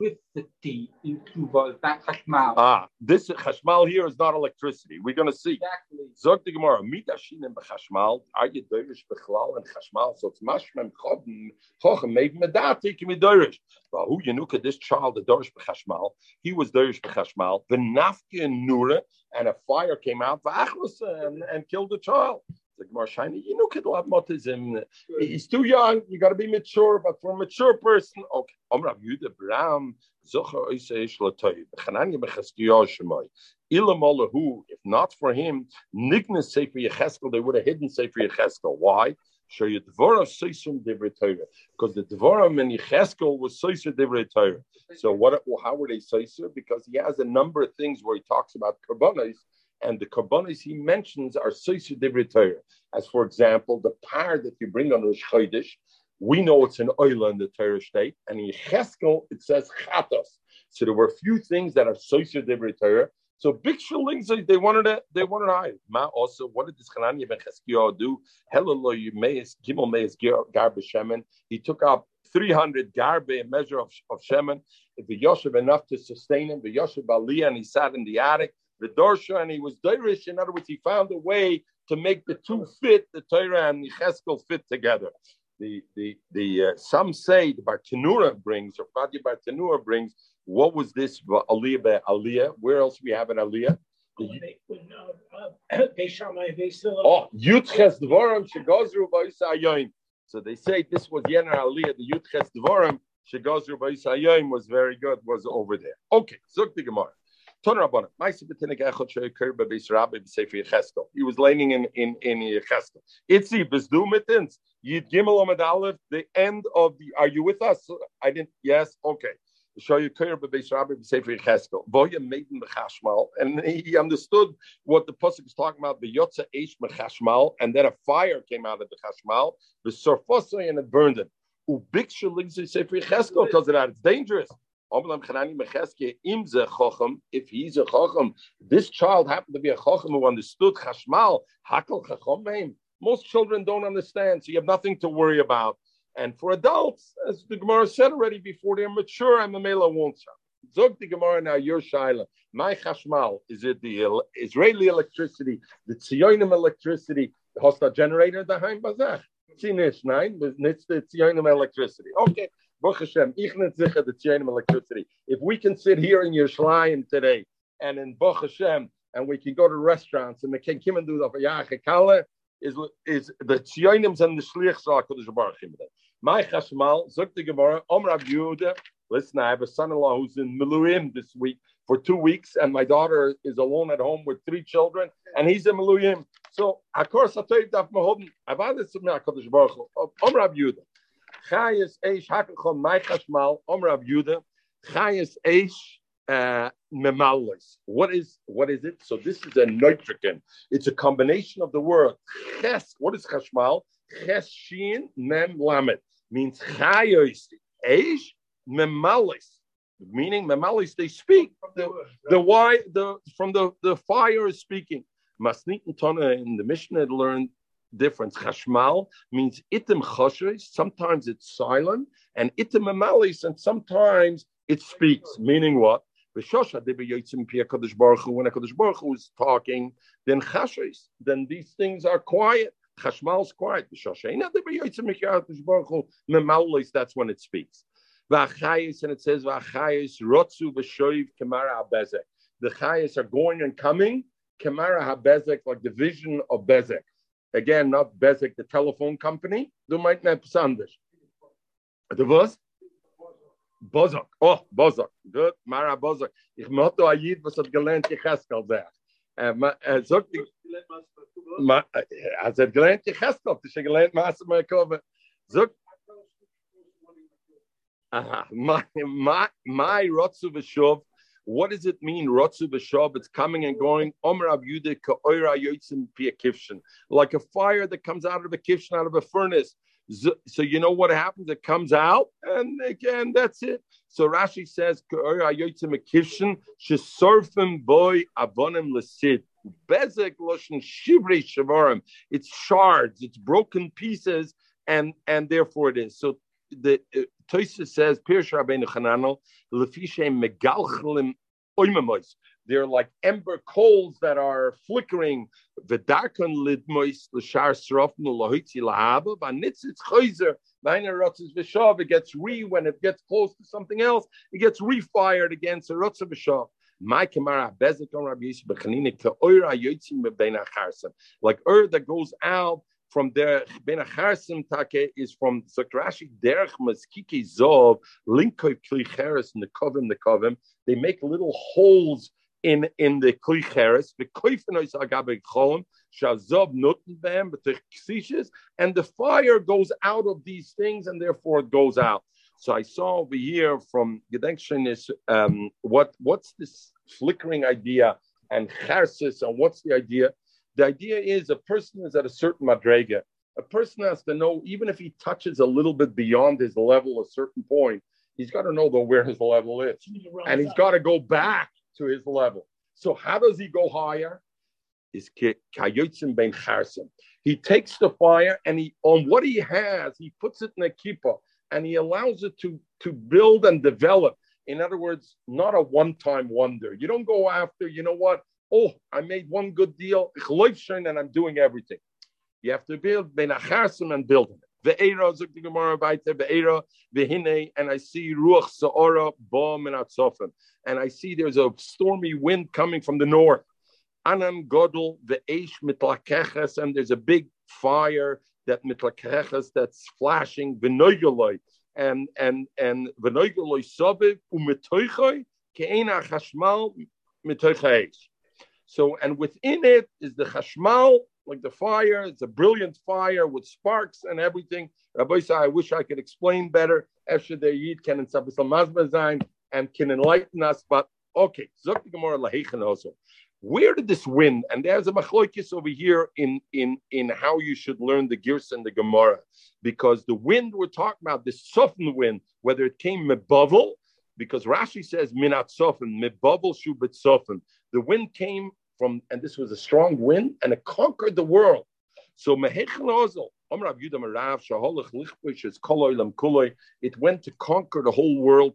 electricity into the that chashmal. Ah, this chashmal here is not electricity. We're going to see. Exactly. Zog the Gemara, mitashin and b'chashmal, are you doirish b'chlal and chashmal? So it's mashmem chodem, chochem, maybe medati can be doirish. But who you look at this child, the dorish b'chashmal, he was doirish b'chashmal, the nafki and nura, and a fire came out, and, and killed the child. The Gemara shiny, you know, kidlab motism. Uh, he's too young. You got to be mature. But for a mature person, okay. Omrav Yuda Bram Zocher Oiseish Latoy Chananya Becheskiyah Shemai. Ilamolahu. If not for him, Nigna Sefer Yecheskel, they would have hidden Sefer Yecheskel. Why? Show you Dvorah Soisum Divrei Because the Dvorah in Yecheskel was Soisum Divrei Torah. So what? How were they Soisum? Because he has a number of things where he talks about karbonis and the carbonis he mentions are soisu divrei As for example, the par that you bring on Rosh Chodesh, We know it's an oila in the Torah state, and in Cheskel it says chatos. So there were a few things that are associated Torah. So big they wanted to, they wanted hide. Ma also, what did this Hananiah ben Cheskiah do? Hello, you meis, gimel meis garbe shemen. He took up 300 garbe, a measure of, of shemen. The Yoshev enough to sustain him. The Yoshev Aliyah, and he sat in the attic. The Dorsha, and he was Dirish. In other words, he found a way to make the two fit, the Torah and the Cheskel fit together. The the the uh, some say the Bartanura brings or Fadi Bartanura brings what was this Aliyah by Aliyah? Where else we have an Aliyah? When they, when, uh, uh, they shot my face. Oh, Yutches Dvorim Shegozru Ba'isa So they say this was Yener Aliyah, the Yutches Dvorim Shegozru Ba'isa was very good, was over there. Okay, Zuk the Gemara. He was laying in in in Cheskel. Itzi bezdumitins yid gimel amad aleph. The end of the. Are you with us? I didn't. Yes. Okay and he understood what the pasuk was talking about. The Yotza Eish Mechashmal, and then a fire came out of the Chashmal. The Surfosay and it burned it. Ubiksha Ligzi Sefer Cheskel because. It's dangerous. If he's a chacham, this child happened to be a chacham who understood chashmal. Most children don't understand, so you have nothing to worry about. And for adults, as the Gemara said already before they're mature, and the Mela won't Zog the Gemara now, your Shaila. My Chashmal, is it the Israeli electricity, the Tzionim electricity, the Hosta generator, the Haim Bazach? Tzinish, nine, it's the Tzionim electricity. Okay. The. If we can sit here in Yerushalayim today and in Baruch Hashem, and we can go to restaurants and we can come and do the is is the tzioinims and the shliachs are Kodesh Baruch My chashmal zok the Gemara Om Rav. Listen, I have a son-in-law who's in Miluim this week for two weeks, and my daughter is alone at home with three children, and he's in Miluim. So, of course, I tell you that I've to Kodesh Baruch Om Rav. Chayes eish hakachon my chashmal Om Rav Yehuda. Chayes eish uh, What is what is it? So this is a nitrogen. It's a combination of the word ches. What is chashmal? Ches shin mem lamet means chayos eish memalis. Meaning memalis, they speak. The, the why the from the, the fire is speaking. Masnit and Tona in the Mishnah had learned difference. Chashmal means itim choshes. Sometimes it's silent, and itim memalis, and sometimes it speaks. Meaning what? When HaKadosh Baruch Hu is talking, then chashis, then these things are quiet. Chashmal is quiet. That's when it speaks. And it says. The chayis are going and coming, kemara habezek, like the vision of bezek. Again, not bezek, the telephone company. Du meint ne besonders. The was? Bozok. Oh, Bozok. Good. Mara Bozok. Ich mochte Ayid, was hat gelernt, Cheskel der. Er sagt, er hat gelernt, Cheskel, das ist gelernt, Maße Merkove. Sagt, my, my, my Rotsu V'Shov, what does it mean, Rotsu V'Shov? It's coming and going, Like a fire that comes out of a kivshin, out of a furnace. So you know what happens? It comes out, and again, that's it. So Rashi says, boy avonim lesid." Bezek. It's shards, it's broken pieces, and and therefore it is. So the uh, Toysa says, Pirsha Rabbeinu Chananel, lefishe megalchlim oimamois. They're like ember coals that are flickering. V'darkon lidmois l'shar srofnu lahitzi lahaba v'nitzitz chayzer v'ayna v'shav. It gets re when it gets close to something else. It gets refired against a rotzah v'shav. Like ur that goes out from there, Ben Acharsim Take is from Sakrashi Derech Maskiki Zov, Linkoy Klicheres in the Kovim, the Kovim. They make little holes in in the klicheres, the koifenois agabe cholim, them, but the and the fire goes out of these things, and therefore it goes out. So I saw over here from Gedenkshin is um, what what's this flickering idea and chersis, and what's the idea? The idea is a person is at a certain madrega, A person has to know, even if he touches a little bit beyond his level, a certain point, he's got to know though where his level is, and he's got to go back to his level. So how does he go higher? Is kayotzim ben charsim. He takes the fire and he on what he has, he puts it in a kippah and he allows it to to build and develop. In other words, not a one-time wonder. You don't go after, you know what? Oh, I made one good deal, and I'm doing everything. You have to build ben acharsim and building it. Ve'era zuk the Gemara baita ve'era ve'hine, and I see ruach sa'ora ba minatzofim, and I see there's a stormy wind coming from the north. Anam godel ve'esh mitlakeches, and there's a big fire that mitlakeches that's flashing v'noygeloi, and and and v'noygeloi sabiv umetoichoi ke'ena chashmal mitoichais. So, and within it is the chashmal, like the fire. It's a brilliant fire with sparks and everything. Rabbi said, I wish I could explain better. Efshe Yid can and can enlighten us. But okay. Where did this wind? And there's a machlokes over here in, in, in how you should learn the Girs and the Gemara. Because the wind we're talking about, this soften wind, whether it came mebavel, because Rashi says minat soften, mebavel shubit soften. The wind came from, and this was a strong wind, and it conquered the world. So it went to conquer the whole world.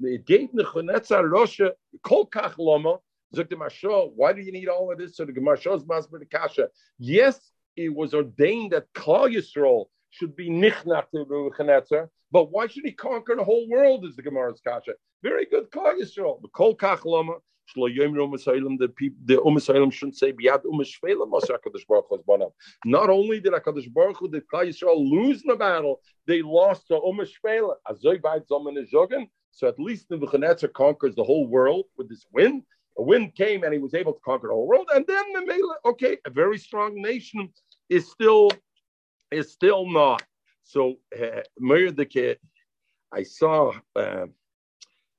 It gave Nebuchadnezzar Russia kol kach lama. Why do you need all of this? So the Gemara masber the kasha. Yes, it was ordained that Klal Yisrael should be nichnach to Nebuchadnezzar, but why should he conquer the whole world? Is the Gemara's kasha? Very good, Klal Yisrael. The kol kach lama. The people, the shouldn't say Biad Umm Baruch Hu Not only did Hakadosh Baruch Hu did Klal Yisrael lose the battle, they lost the Umm Shvela. So at least the Nebuchadnezzar conquers the whole world with this wind. A wind came and he was able to conquer the whole world. And then the Mela, okay, a very strong nation is still is still not. So uh, I saw. Uh,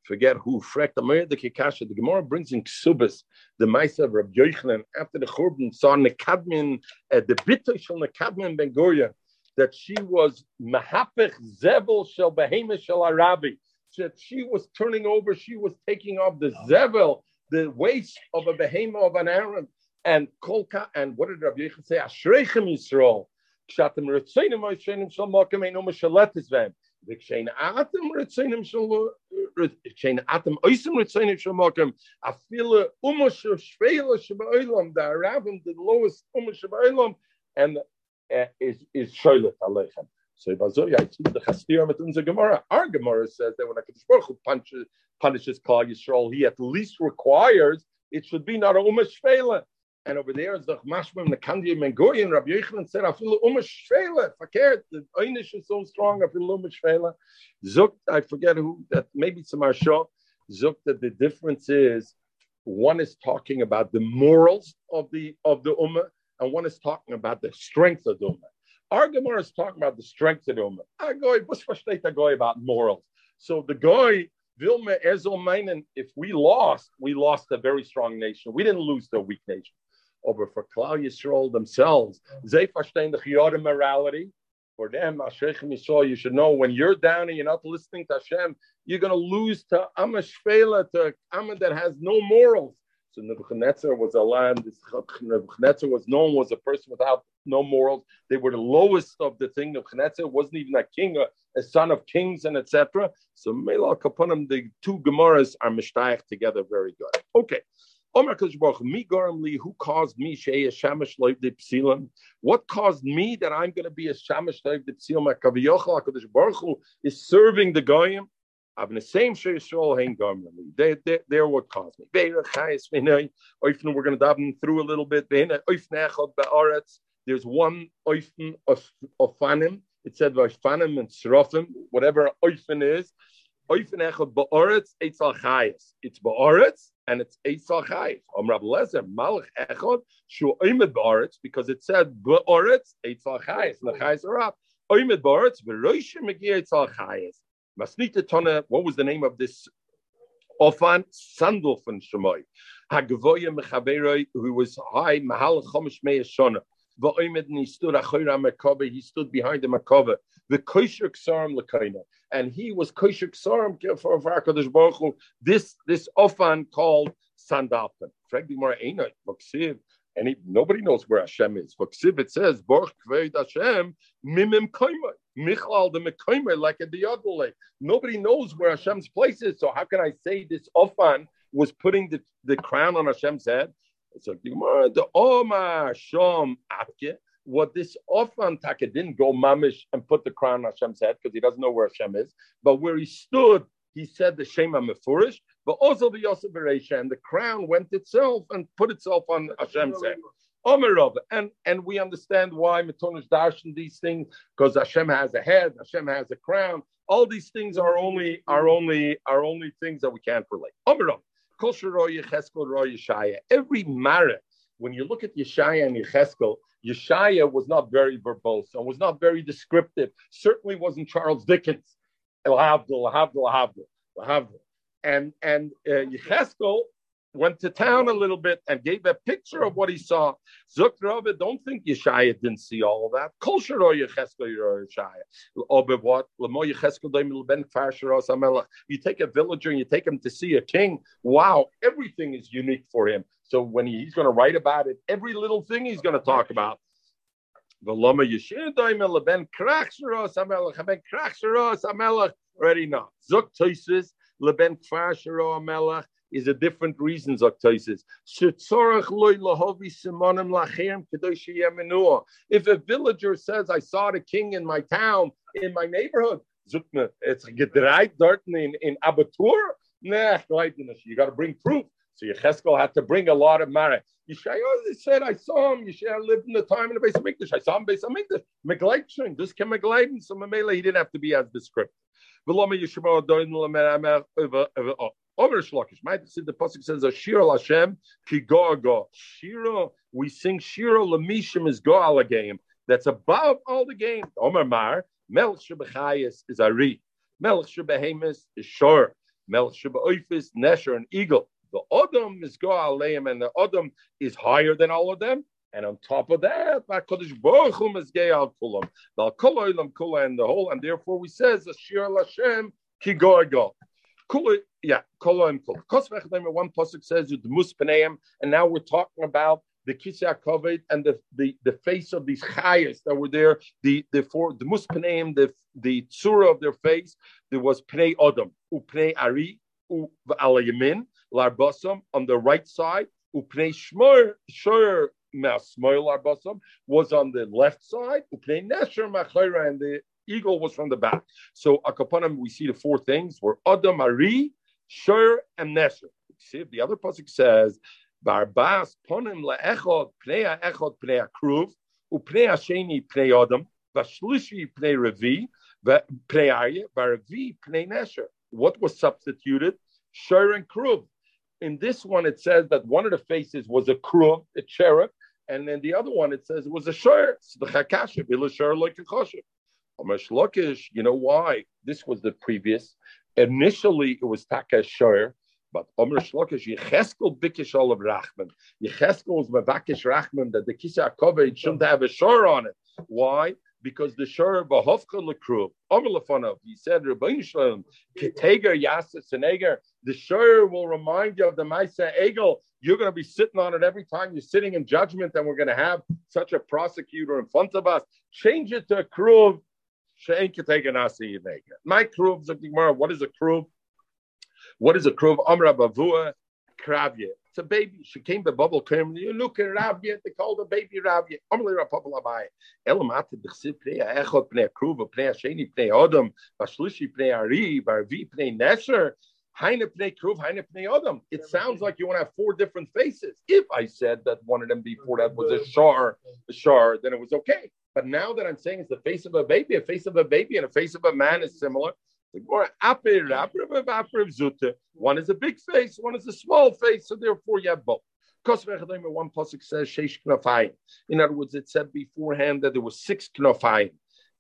forget who frecked the the. The Gemara brings in Ksubas, the Maisa of Rabbi Yochanan, after the Churban saw Nekadmin, uh, the Bitter shel Nekadmin Ben Gurion, that she was Mahapech Zevel shel Behema shel Arabi. That she was turning over, she was taking off the Zevel, the waist of a Behema of an Aaron. And Kolka, and what did Rabbi Yochanan say? Ashreichem Yisrael. Kshatim Ritzinim Moishenim Shal Mokem Einu. וכשאין אתם רצוינם של כשאין אתם אויסם רצוינם של מוקם אפילו אומה שפלה שבאילום the Arabim the lowest אומה שבאילום and uh, is is shoylet alechem so bazoy I see the chastir mit unser Gemara our Gemara says that when HaKadosh Baruch Hu punches punishes Klal Yisrael he at least requires it should be not a umah shvela and over there is the Mashmim, the Kandi Mengoyan, Rabbi Yochanan said, I feel umm Shvela, fakert, the Einish is so strong, I feel Umash Shvela. Zuk, I forget who, that maybe some Arsha, Zuk, that the difference is one is talking about the morals of the of the Ummah, and one is talking about the strength of the Ummah. Our Gemara is talking about the strength of the Ummah. I go, what's the guy about morals? So the guy, Vilma Ezel Meinen, if we lost, we lost a very strong nation. We didn't lose a weak nation over for Klal Yisrael themselves. They understand the chiyot morality. For them, Ashrechem Yisrael, you should know when you're down and you're not listening to Hashem, you're going to lose to Amashvela, to Amma that has no morals. So Nebuchadnezzar was a land. Nebuchadnezzar was known as a person without no morals. They were the lowest of the thing. Nebuchadnezzar wasn't even a king, a, a son of kings, and etc. So Melach Kapanim, the two Gemaras are mishtayach together very good. Okay. Omer me Li, who caused me Shei Shamash Loiv de Psilim? What caused me that I'm going to be a Shamash Loiv de Psilim? Kaviyochel HaKadosh Baruch Hu is serving the Goyim. I'm the same Shei Yisrael Hein Garm They they they're what caused me. Beir Chayis V'nei. Oifn we're going to dive them through a little bit. V'nei Oifn Echad Be'aretz. There's one Oifn of of Fanim. It said Vaishfanim and Srofim, whatever Oifn is. Oifn Echad Be'aretz. It's Al It's Be'aretz and it's Eisal Chayis. Om Rab Lezer, Malach Echod, Shu Oimed Ba'aretz, because it said Ba'aretz, Eisal Chayis, and the Chayis are up. Oimed Ba'aretz, V'roisha Megir Eisal Chayis. Masnita Tona, what was the name of this Ofan? Sandal from Shemoy. Hagavoya Mechaberoi, who was high, Mahal Chomish Meir Shona. He stood achayra Merkava. He stood behind the Merkava. The kosher ksarim lekaina, and he was kosher ksarim for Hakadosh Baruch Hu. This this often called more ain't and nobody knows where Hashem is. For Ksiv it says, Baruch Kved Hashem, Mimim Koimai, Michlal the Mekoimai, like a Diadole. Nobody knows where Hashem's place is. So how can I say this Ofan was putting the, the crown on Hashem's head? So the Oma Shom Atke, what this Ofan Taka didn't go mamish and put the crown on Hashem's head because he doesn't know where Hashem is, but where he stood, he said the Shema Mefurish, but also the Yosef Bereisha, and the crown went itself and put itself on Hashem's head. Omerov, and and we understand why Matonish darshan these things because Hashem has a head, Hashem has a crown. All these things are only are only are only things that we can't relate. Omerov, Every Mara, when you look at Yeshaya and Yecheskel, Yeshaya was not very verbose and was not very descriptive. Certainly wasn't Charles Dickens. And and uh, Yecheskel went to town a little bit and gave a picture of what he saw. Zukrava, don't think Yeshaya didn't see all that. Oh, what? You take a villager and you take him to see a king. Wow, everything is unique for him. So when he's going to write about it, every little thing he's going to talk about. Already not. Zuk leben kfar shiro is a different reason, Zoktaisis. If a villager says, I saw the king in my town, in my neighborhood, it's gedreit dort in, in Abatur, nah, you got to bring proof. So Yecheskel had to bring a lot of Mara. Yeshaya said, I saw him. Yeshaya lived in the time in the base of Mikdash. I saw him base of Mikdash. Megleitshing, this can Megleiten. So Mamela, he didn't have to be as descriptive. Omer Shlokish. Might see the pasuk says Ashir Hashem ki go Shira, we sing Shira lemishim is go alagayim. That's above all the game. Omer Mar Melch Shebechayis is Ari. Melch Shebehemis is Shor. Melch Shebeoifis Nesher and Eagle. The Odom is go alayim, and the Odom is higher than all of them. And on top of that, Kodesh Baruch Hu is gay al kulam, the kula and the whole, and therefore we says Ashir Lashem ki go go. Kula, yeah, kula. Kosvech one pasuk says the muspaneim, and now we're talking about the kisya kovet and the, the the face of these chayas that were there, the the four the muspaneim, the the tsura of their face. There was pnei odom, upnei ari, alayamin, larbosam on the right side, upnei shmur shur was on the left side, Upnei Nesher Machaira and the eagle was from the back. So Akapanim, we see the four things were Adam, Ari, Shur, and Nesher. See, the other pasuk says, Barbas ponim leechod pnei echod pnei akruv upnei asheni pnei adam vashlishi pnei revi pnei arya varavi pnei nesher. What was substituted? Shur and kruv. In this one, it says that one of the faces was a kruv, a cherub, and then the other one, it says it was a shor. the chakashiv, ila shor like a choshev. You know why? This was the previous. Initially, it was taka shor, but Omer Shlokish, Yecheskel bikish of Rachman. Yecheskel was Mavakish Rachman that the Kisah covered shouldn't have a shor on it. Why? Because the shor bahofka lekruv. Omer lefanov. He said, Rabbeinu Shalom, Keteger Yasa Seneger. The shor will remind you of the Maisa Egel you're going to be sitting on it every time you're sitting in judgment, and we're going to have such a prosecutor in front of us. Change it to a kruv. My kruv, what is a kruv? What is a kruv? Amra bavua kravye. It's a baby. She came to bubble cream. You look at Rabia. They called the baby Rabia. Amli rapapal abai. Elamat b'chsiv pnei echot pnei kruv pnei asheni pnei odom bashlishi pnei ari barvi pnei nesher. It sounds like you want to have four different faces. If I said that one of them before that was a shar, a shar, then it was okay. But now that I'm saying it's the face of a baby, a face of a baby and a face of a man is similar. One is a big face, one is a small face, so therefore you have both. One pasuk says In other words, it said beforehand that there was six knofayim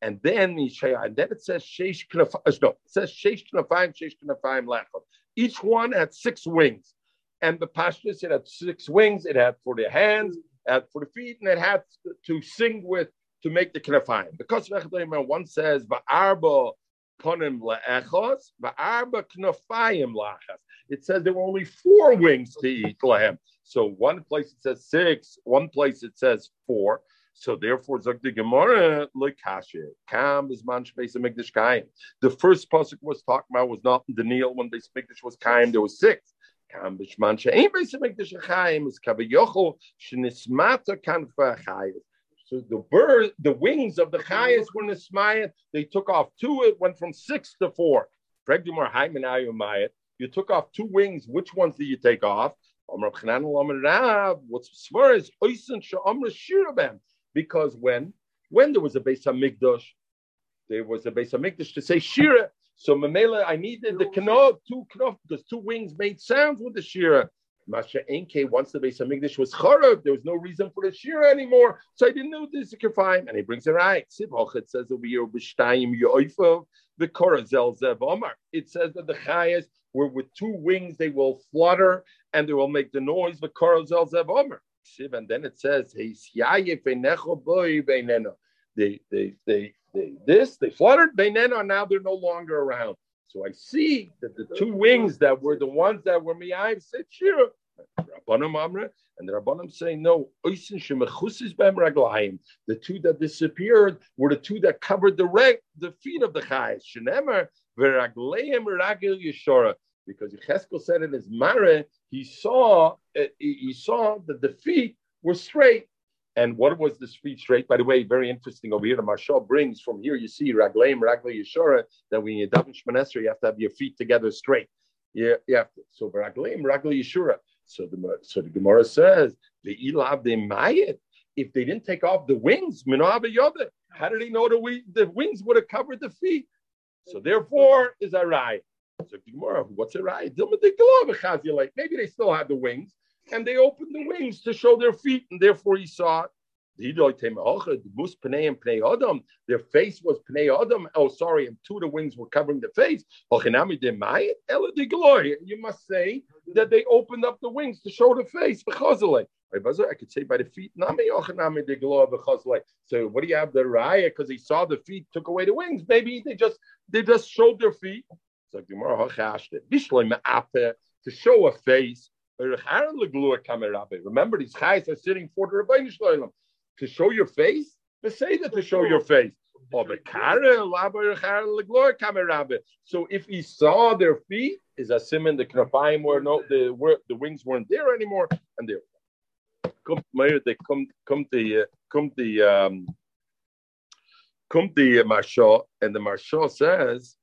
and then and then it says sheish knafayim. Uh, no, it says sheish knafayim, sheish knafayim lechot. Each one had six wings, and the pashtus it had six wings. It had for the hands, uh, for the feet, and it had to sing with to make the knafayim. Because one says va'arba ponim le'echos, va'arba knafayim lachas. It says there were only four wings to eat lahem. So one place it says six, one place it says four. So therefore, Zogdi Gemara lekashe kam is man shbeis mikdash kaim. The first pasuk was talking about was not the Neil when beis mikdash was kaim. There was six. Kam bishman she'ein beis mikdash chaim is kavayochel shenismata kanfa chayim. So the bird, the wings of the chayas were nismayat. They took off two. It went from six to four. You took off two wings. Which ones did you take off? What's smart is because when when there was a base Hamikdash, there was a base Hamikdash to say Shira. So Mamela, I needed the knof, two knof, because two wings made sounds with the Shira. Masha Enke, once the base Hamikdash was Charav, there was no reason for the Shira anymore. So I didn't know this Kefayim. And he brings it right. Sibhoch, says over here, B'shtayim Yoifov, the Korazel Zev Omar. It says that the Chayas were with two wings, they will flutter and they will make the noise, the Korazel Zev Omar and then it says, they, they, they, they, this, they fluttered, Beineno, now they're no longer around. So I see that the two wings that were the ones that were Mi'ayim said, Shira. Rabbanim Amra, and the Rabbanim say, no, the two that disappeared were the two that covered the reg, the feet of the Chayes. Because Yecheskel said in his Mare, he saw uh, he saw that the feet were straight. And what was the feet straight? By the way, very interesting over here. The Marshal brings from here. You see Ragleim Ragla Yeshora that when you daven Shmanesra, you have to have your feet together straight. Yeah, to. So Ragleim Ragla Yeshora. So the so the Gemara says the Ilav de Mayit. If they didn't take off the wings, how did he know the, the wings would have covered the feet? So therefore, is that right? What's it right? Maybe they still had the wings, and they opened the wings to show their feet, and therefore he saw. Their face was pnei adam. Oh, sorry, and two of the wings were covering the face. You must say that they opened up the wings to show the face. I could say by the feet. So what do you have the raya? Because he saw the feet, took away the wings. Maybe they just they just showed their feet. To show a face. Remember, these chayes are sitting for the Shloim. To show your face, that to show your face. So if he saw their feet, is a simon the knafayim were no the were, the wings weren't there anymore, and there come they come come the come the um come the marsha, and the marsha says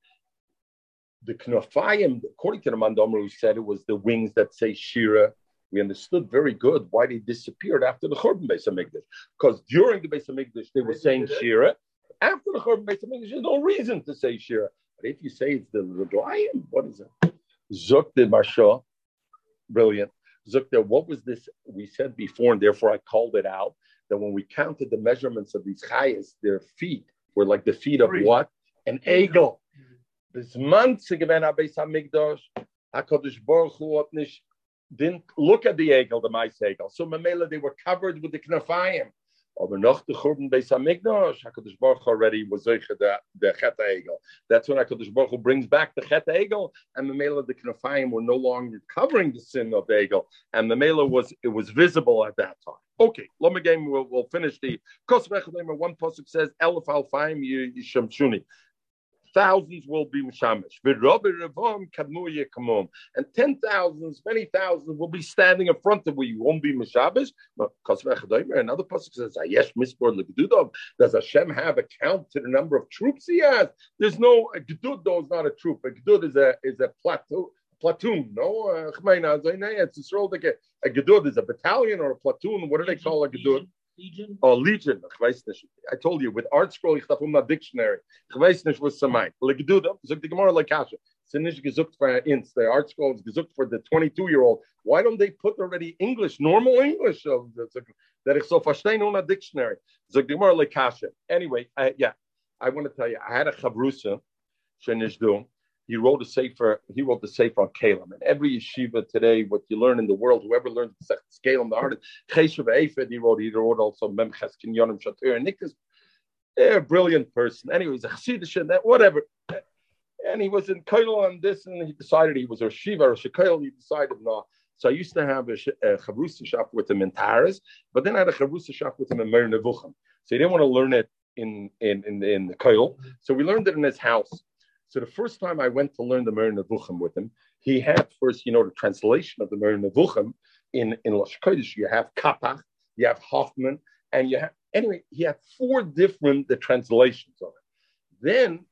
the knafayim, according to the Mandomer who said it was the wings that say Shira, we understood very good why they disappeared after the Churban Beis Hamikdash. Because during the Beis Hamikdash they were saying Shira. After the Churban Beis Hamikdash, there's no reason to say Shira. But if you say it's the Reglayim, what is it? Zuk de Marsha, brilliant. Zukta, what was this? We said before, and therefore I called it out, that when we counted the measurements of these chayas, their feet were like the feet of what? An eagle. Bisman zu gewinnen Abbas HaMikdash, HaKadosh Baruch Hu hat nicht, didn't look at the egel, the mice egel. So Mamela, they were covered with the knafayim. Aber noch the Churban Beis HaMikdash, HaKadosh Baruch already was the, the Chet Egel. That's when HaKadosh Baruch Hu brings back the Chet Egel, and Mamela, the knafayim were no longer covering the sin of the Egel, and Mamela was, it was visible at that time. Okay, let me game. We'll, we'll finish the. One pasuk says, "Elif alfaim yishamshuni." Thousands will be mishamish. And ten thousands, many thousands will be standing in front of you. You won't be mishabish. Another pasuk says, "Ayesh misbor Does Hashem have a count to the number of troops he has? There's no a gedud. Though is not a troop. A gedud is a is a platoon. Platoon, no, it's a gedud is a battalion or a platoon. What do they call a gedud? Legion? Oh, Legion. I told you, with ArtScroll, ich darf um a dictionary. Ich weiß was es meint. Legduda, sagt die Gemara Lekasha. Sind nicht gesucht for ins. The ArtScroll is gesucht for the 22-year-old. Why don't they put already English, normal English, of that ich so verstehen ohne dictionary? Sagt die Gemara Lekasha. Anyway, uh, yeah, I want to tell you, I had a chavrusa, shenish do, he wrote a sefer. He wrote the sefer on Kalim. And every yeshiva today, what you learn in the world, whoever learns the Kalim, the art, Cheshav Eifed, he wrote. He wrote also Memches Kinyonim Shatir. And Nick is a brilliant person. Anyway, he's a Chassidish and that whatever. And he was in Kail on this, and he decided he was a shiva or a shekail. He decided no. So I used to have a, a chavrusa shop with him in Taras, but then I had a chavrusa shop with him in Mer Nevuchim. So he didn't want to learn it in in in, in the Kail. So we learned it in his house. So the first time I went to learn the Mer Nevuchim with him, he had first, you know, the translation of the Mer Nevuchim in in Lashon Kodesh. You have Kapach, you have Hoffman, and you have anyway. He had four different the translations of it. Then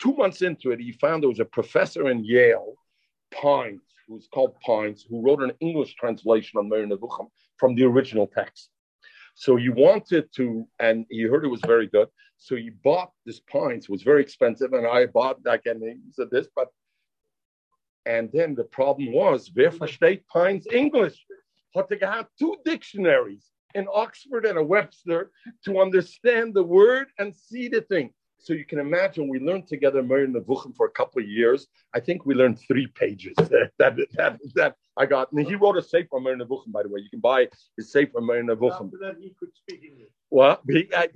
two months into it, he found there was a professor in Yale, Pines, who's called Pines, who wrote an English translation of Mer Nevuchim from the original text. So he wanted to, and he heard it was very good. So he bought this Pines, it was very expensive, and I bought that and he said this, but and then the problem was, wer versteht Pines English? Had to have two dictionaries in Oxford and a Webster to understand the word and see the thing. So you can imagine we learned together Mer Nevuchim for a couple of years. I think we learned three pages that that that, that I got. And he wrote a sefer Mer Nevuchim, by the way. You can buy his sefer Mer Nevuchim. After that, he could speak English. Well, he, I,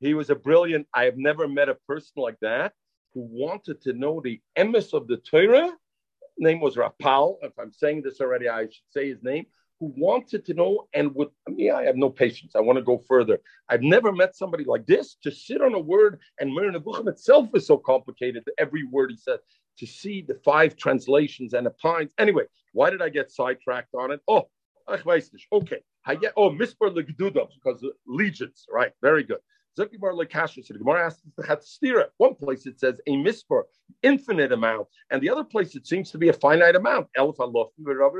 he was a brilliant. I have never met a person like that who wanted to know the emes of the Torah. Name was Rapal. If I'm saying this already, I should say his name. Who wanted to know and would. I mean, I have no patience. I want to go further. I've never met somebody like this to sit on a word, and Nevuchim itself is so complicated. That every word he said to see the five translations and the pines. Anyway, why did I get sidetracked on it? Oh. Okay, I get. Oh, Mispar Legdudah because legions. Right, very good. Zakimar Lekasha. So the Gemara asks the Chatzira. One place it says a mispar, infinite amount, and the other place it seems to be a finite amount. Elf Allah, Zakimar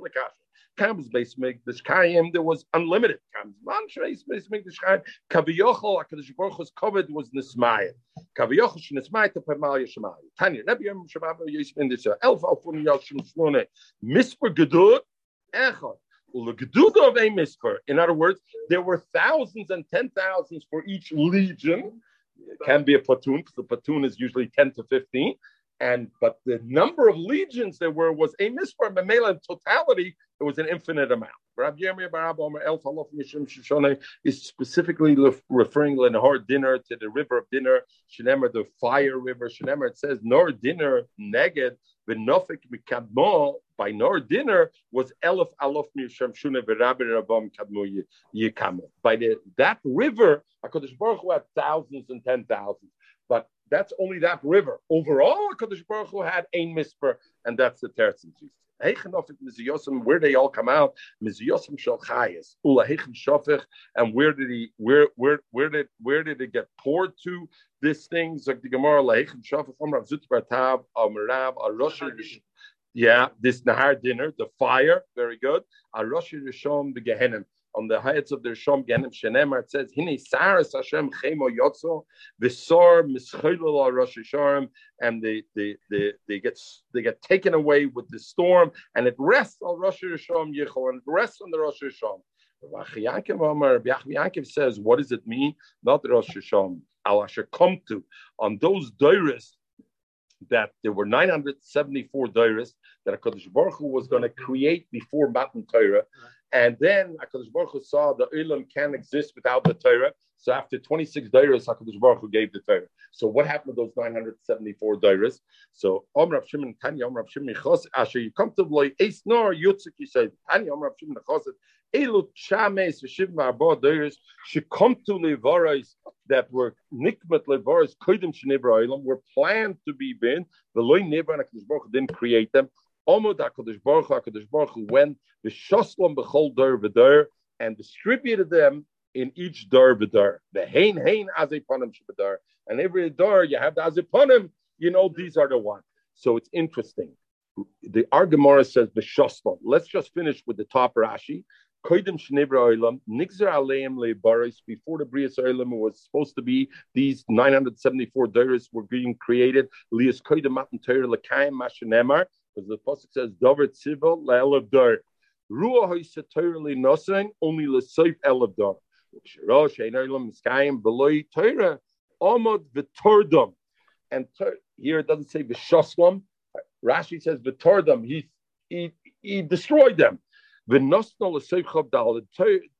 Lekasha. Kams base make the Shkayim, there was unlimited. Kams mantrace base make the Shkayim. Kaviyochel, Akadosh Baruch Hu's covered was Nismaya. Kaviyochel Shnismaya to Pemaya Shemaya. Tanya, Rebbe Yom Shabbat Yisrael in this Elf Alfun Yashim Shlone. Mispar Gedud. Ulegeduda of a mispar. In other words, there were thousands and ten thousands for each legion. It can be a platoon because the platoon is usually ten to fifteen. And but the number of legions there were was a. Memela in totality, it was an infinite amount. Rabbi Yirmiyah Barab Omer El Shoshone is specifically referring to Nahar dinner to the river of dinner, Shenemer, the fire river, Shenemer. It says Nor dinner neged v'nofik mikadmo by Nor dinner was Elif Alof Mishim Shune v'Rabbi Rabam Kadmo Yikamo. By the that river, Hakadosh Baruch Hu had thousands and ten thousands, but that's only that river. Overall, Hakadosh Baruch Hu had ein misper, and that's the Teretz and Jesus. Where they all come out, Mizyosim Shal Chayas, Ula Heichen Shofech, and where did he, where, where, where did, where did it get poured to? This thing, Zok the Gemara, Leichen Shofech, Omrav Zutbar Tav, Amrav, Arosh, yeah, this Nahar dinner, the fire, very good. Arosh Rishom, the Gehenim on the heights of the Shom Genim Shenemar, it says, Hine Saras Hashem Chemo Yotzo, Visor Mischilul Rosh Hashanah, and they, they, they, they, get, they get taken away with the storm, and it rests on Rosh Hashanah Yichol, and it rests on the Rosh Hashanah. Yaakov says, what does it mean? Not Rosh Hashanah. Al come to on those dairis that there were 974 dairis that HaKadosh Baruch Hu was going to mm-hmm. create before Matan Torah. And then HaKadosh Baruch Hu saw the Ulam can't exist without the Torah. So after 26 dairas, HaKadosh Baruch Hu gave the Torah. So what happened to those 974 dairas? So Om Rav Shimon Tanya Om Rav Shimon Chos Asher you come to Loy Eis Nor Yutzik you say Tanya Om Rav Shimon Choset Elu Chames dairas she come to Levarais that were Nikmat Levarais Kodim Shnebra Olam were planned to be bin the Loy Nebra and Baruch didn't create them. Omod HaKadosh Baruch Hu HaKadosh Baruch went the Shoslam B'chol Dar V'Dar and distributed them in each dar v'dar. The hein hein azeponim shebedar, and every dar you have the azeponim. You know these are the ones. So it's interesting. The Argemara says the shoslam. Let's just finish with the top Rashi. Koidim shnebra oilam nixer aleim lebaris. Before the brias oilam was supposed to be these 974 daris were being created. Lias koidim matan Torah lekayim mashenemar because the pasuk says davar tzivol le'elav dar. Ruah hoisatorah nosing only lesoif elav dar. And here it doesn't say v'shoslam. Rashi says v'tordam. He he he destroyed them. V'nosno l'soichav dal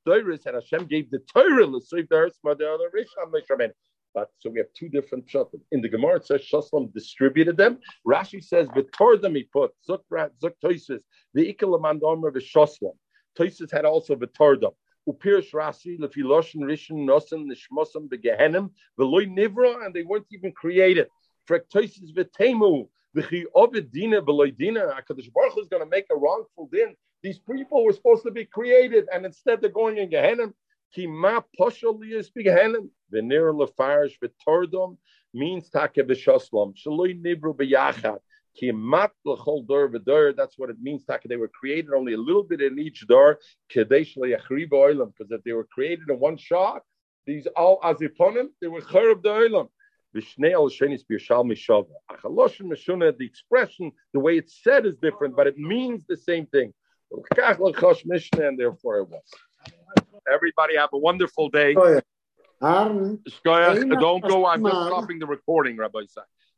doiris and Hashem gave the Torah l'soiv daris madel risham mishamen. But so we have two different pshatim. In the Gemara, it says Shoslam distributed them. Rashi says v'tordam he put zuk zuk toises the ikalaman domer v'shoslam. Toises had also v'tordam. Upirish Rashi, Lefi Loshin Rishon Nosan Nishmosam Begehenim, Veloy Nivra, and they weren't even created. Frektoisis Vetemu, V'chi Ovid Dina Veloy Dina, HaKadosh Baruch is going to make a wrongful din. These people were supposed to be created, and instead they're going in Gehenim. Ki ma poshol liyas begehenim. V'nir lefarish v'tordom means take v'shoslam. Shaloi nivru b'yachat. Kimat l'chol dor v'dor. That's what it means. Taka. They were created only a little bit in each door. Kadesh le'yachriba oilam. Because if they were created in one shot, these all aziponim, they were cherub the oilam. Al shenis b'yashal mishava. Achaloshin mishuna. The expression, the way it's said is different, but it means the same thing. And therefore it was. Everybody have a wonderful day. Oh, Eina Don't go. I'm just stopping the recording, Rabbi Isaac.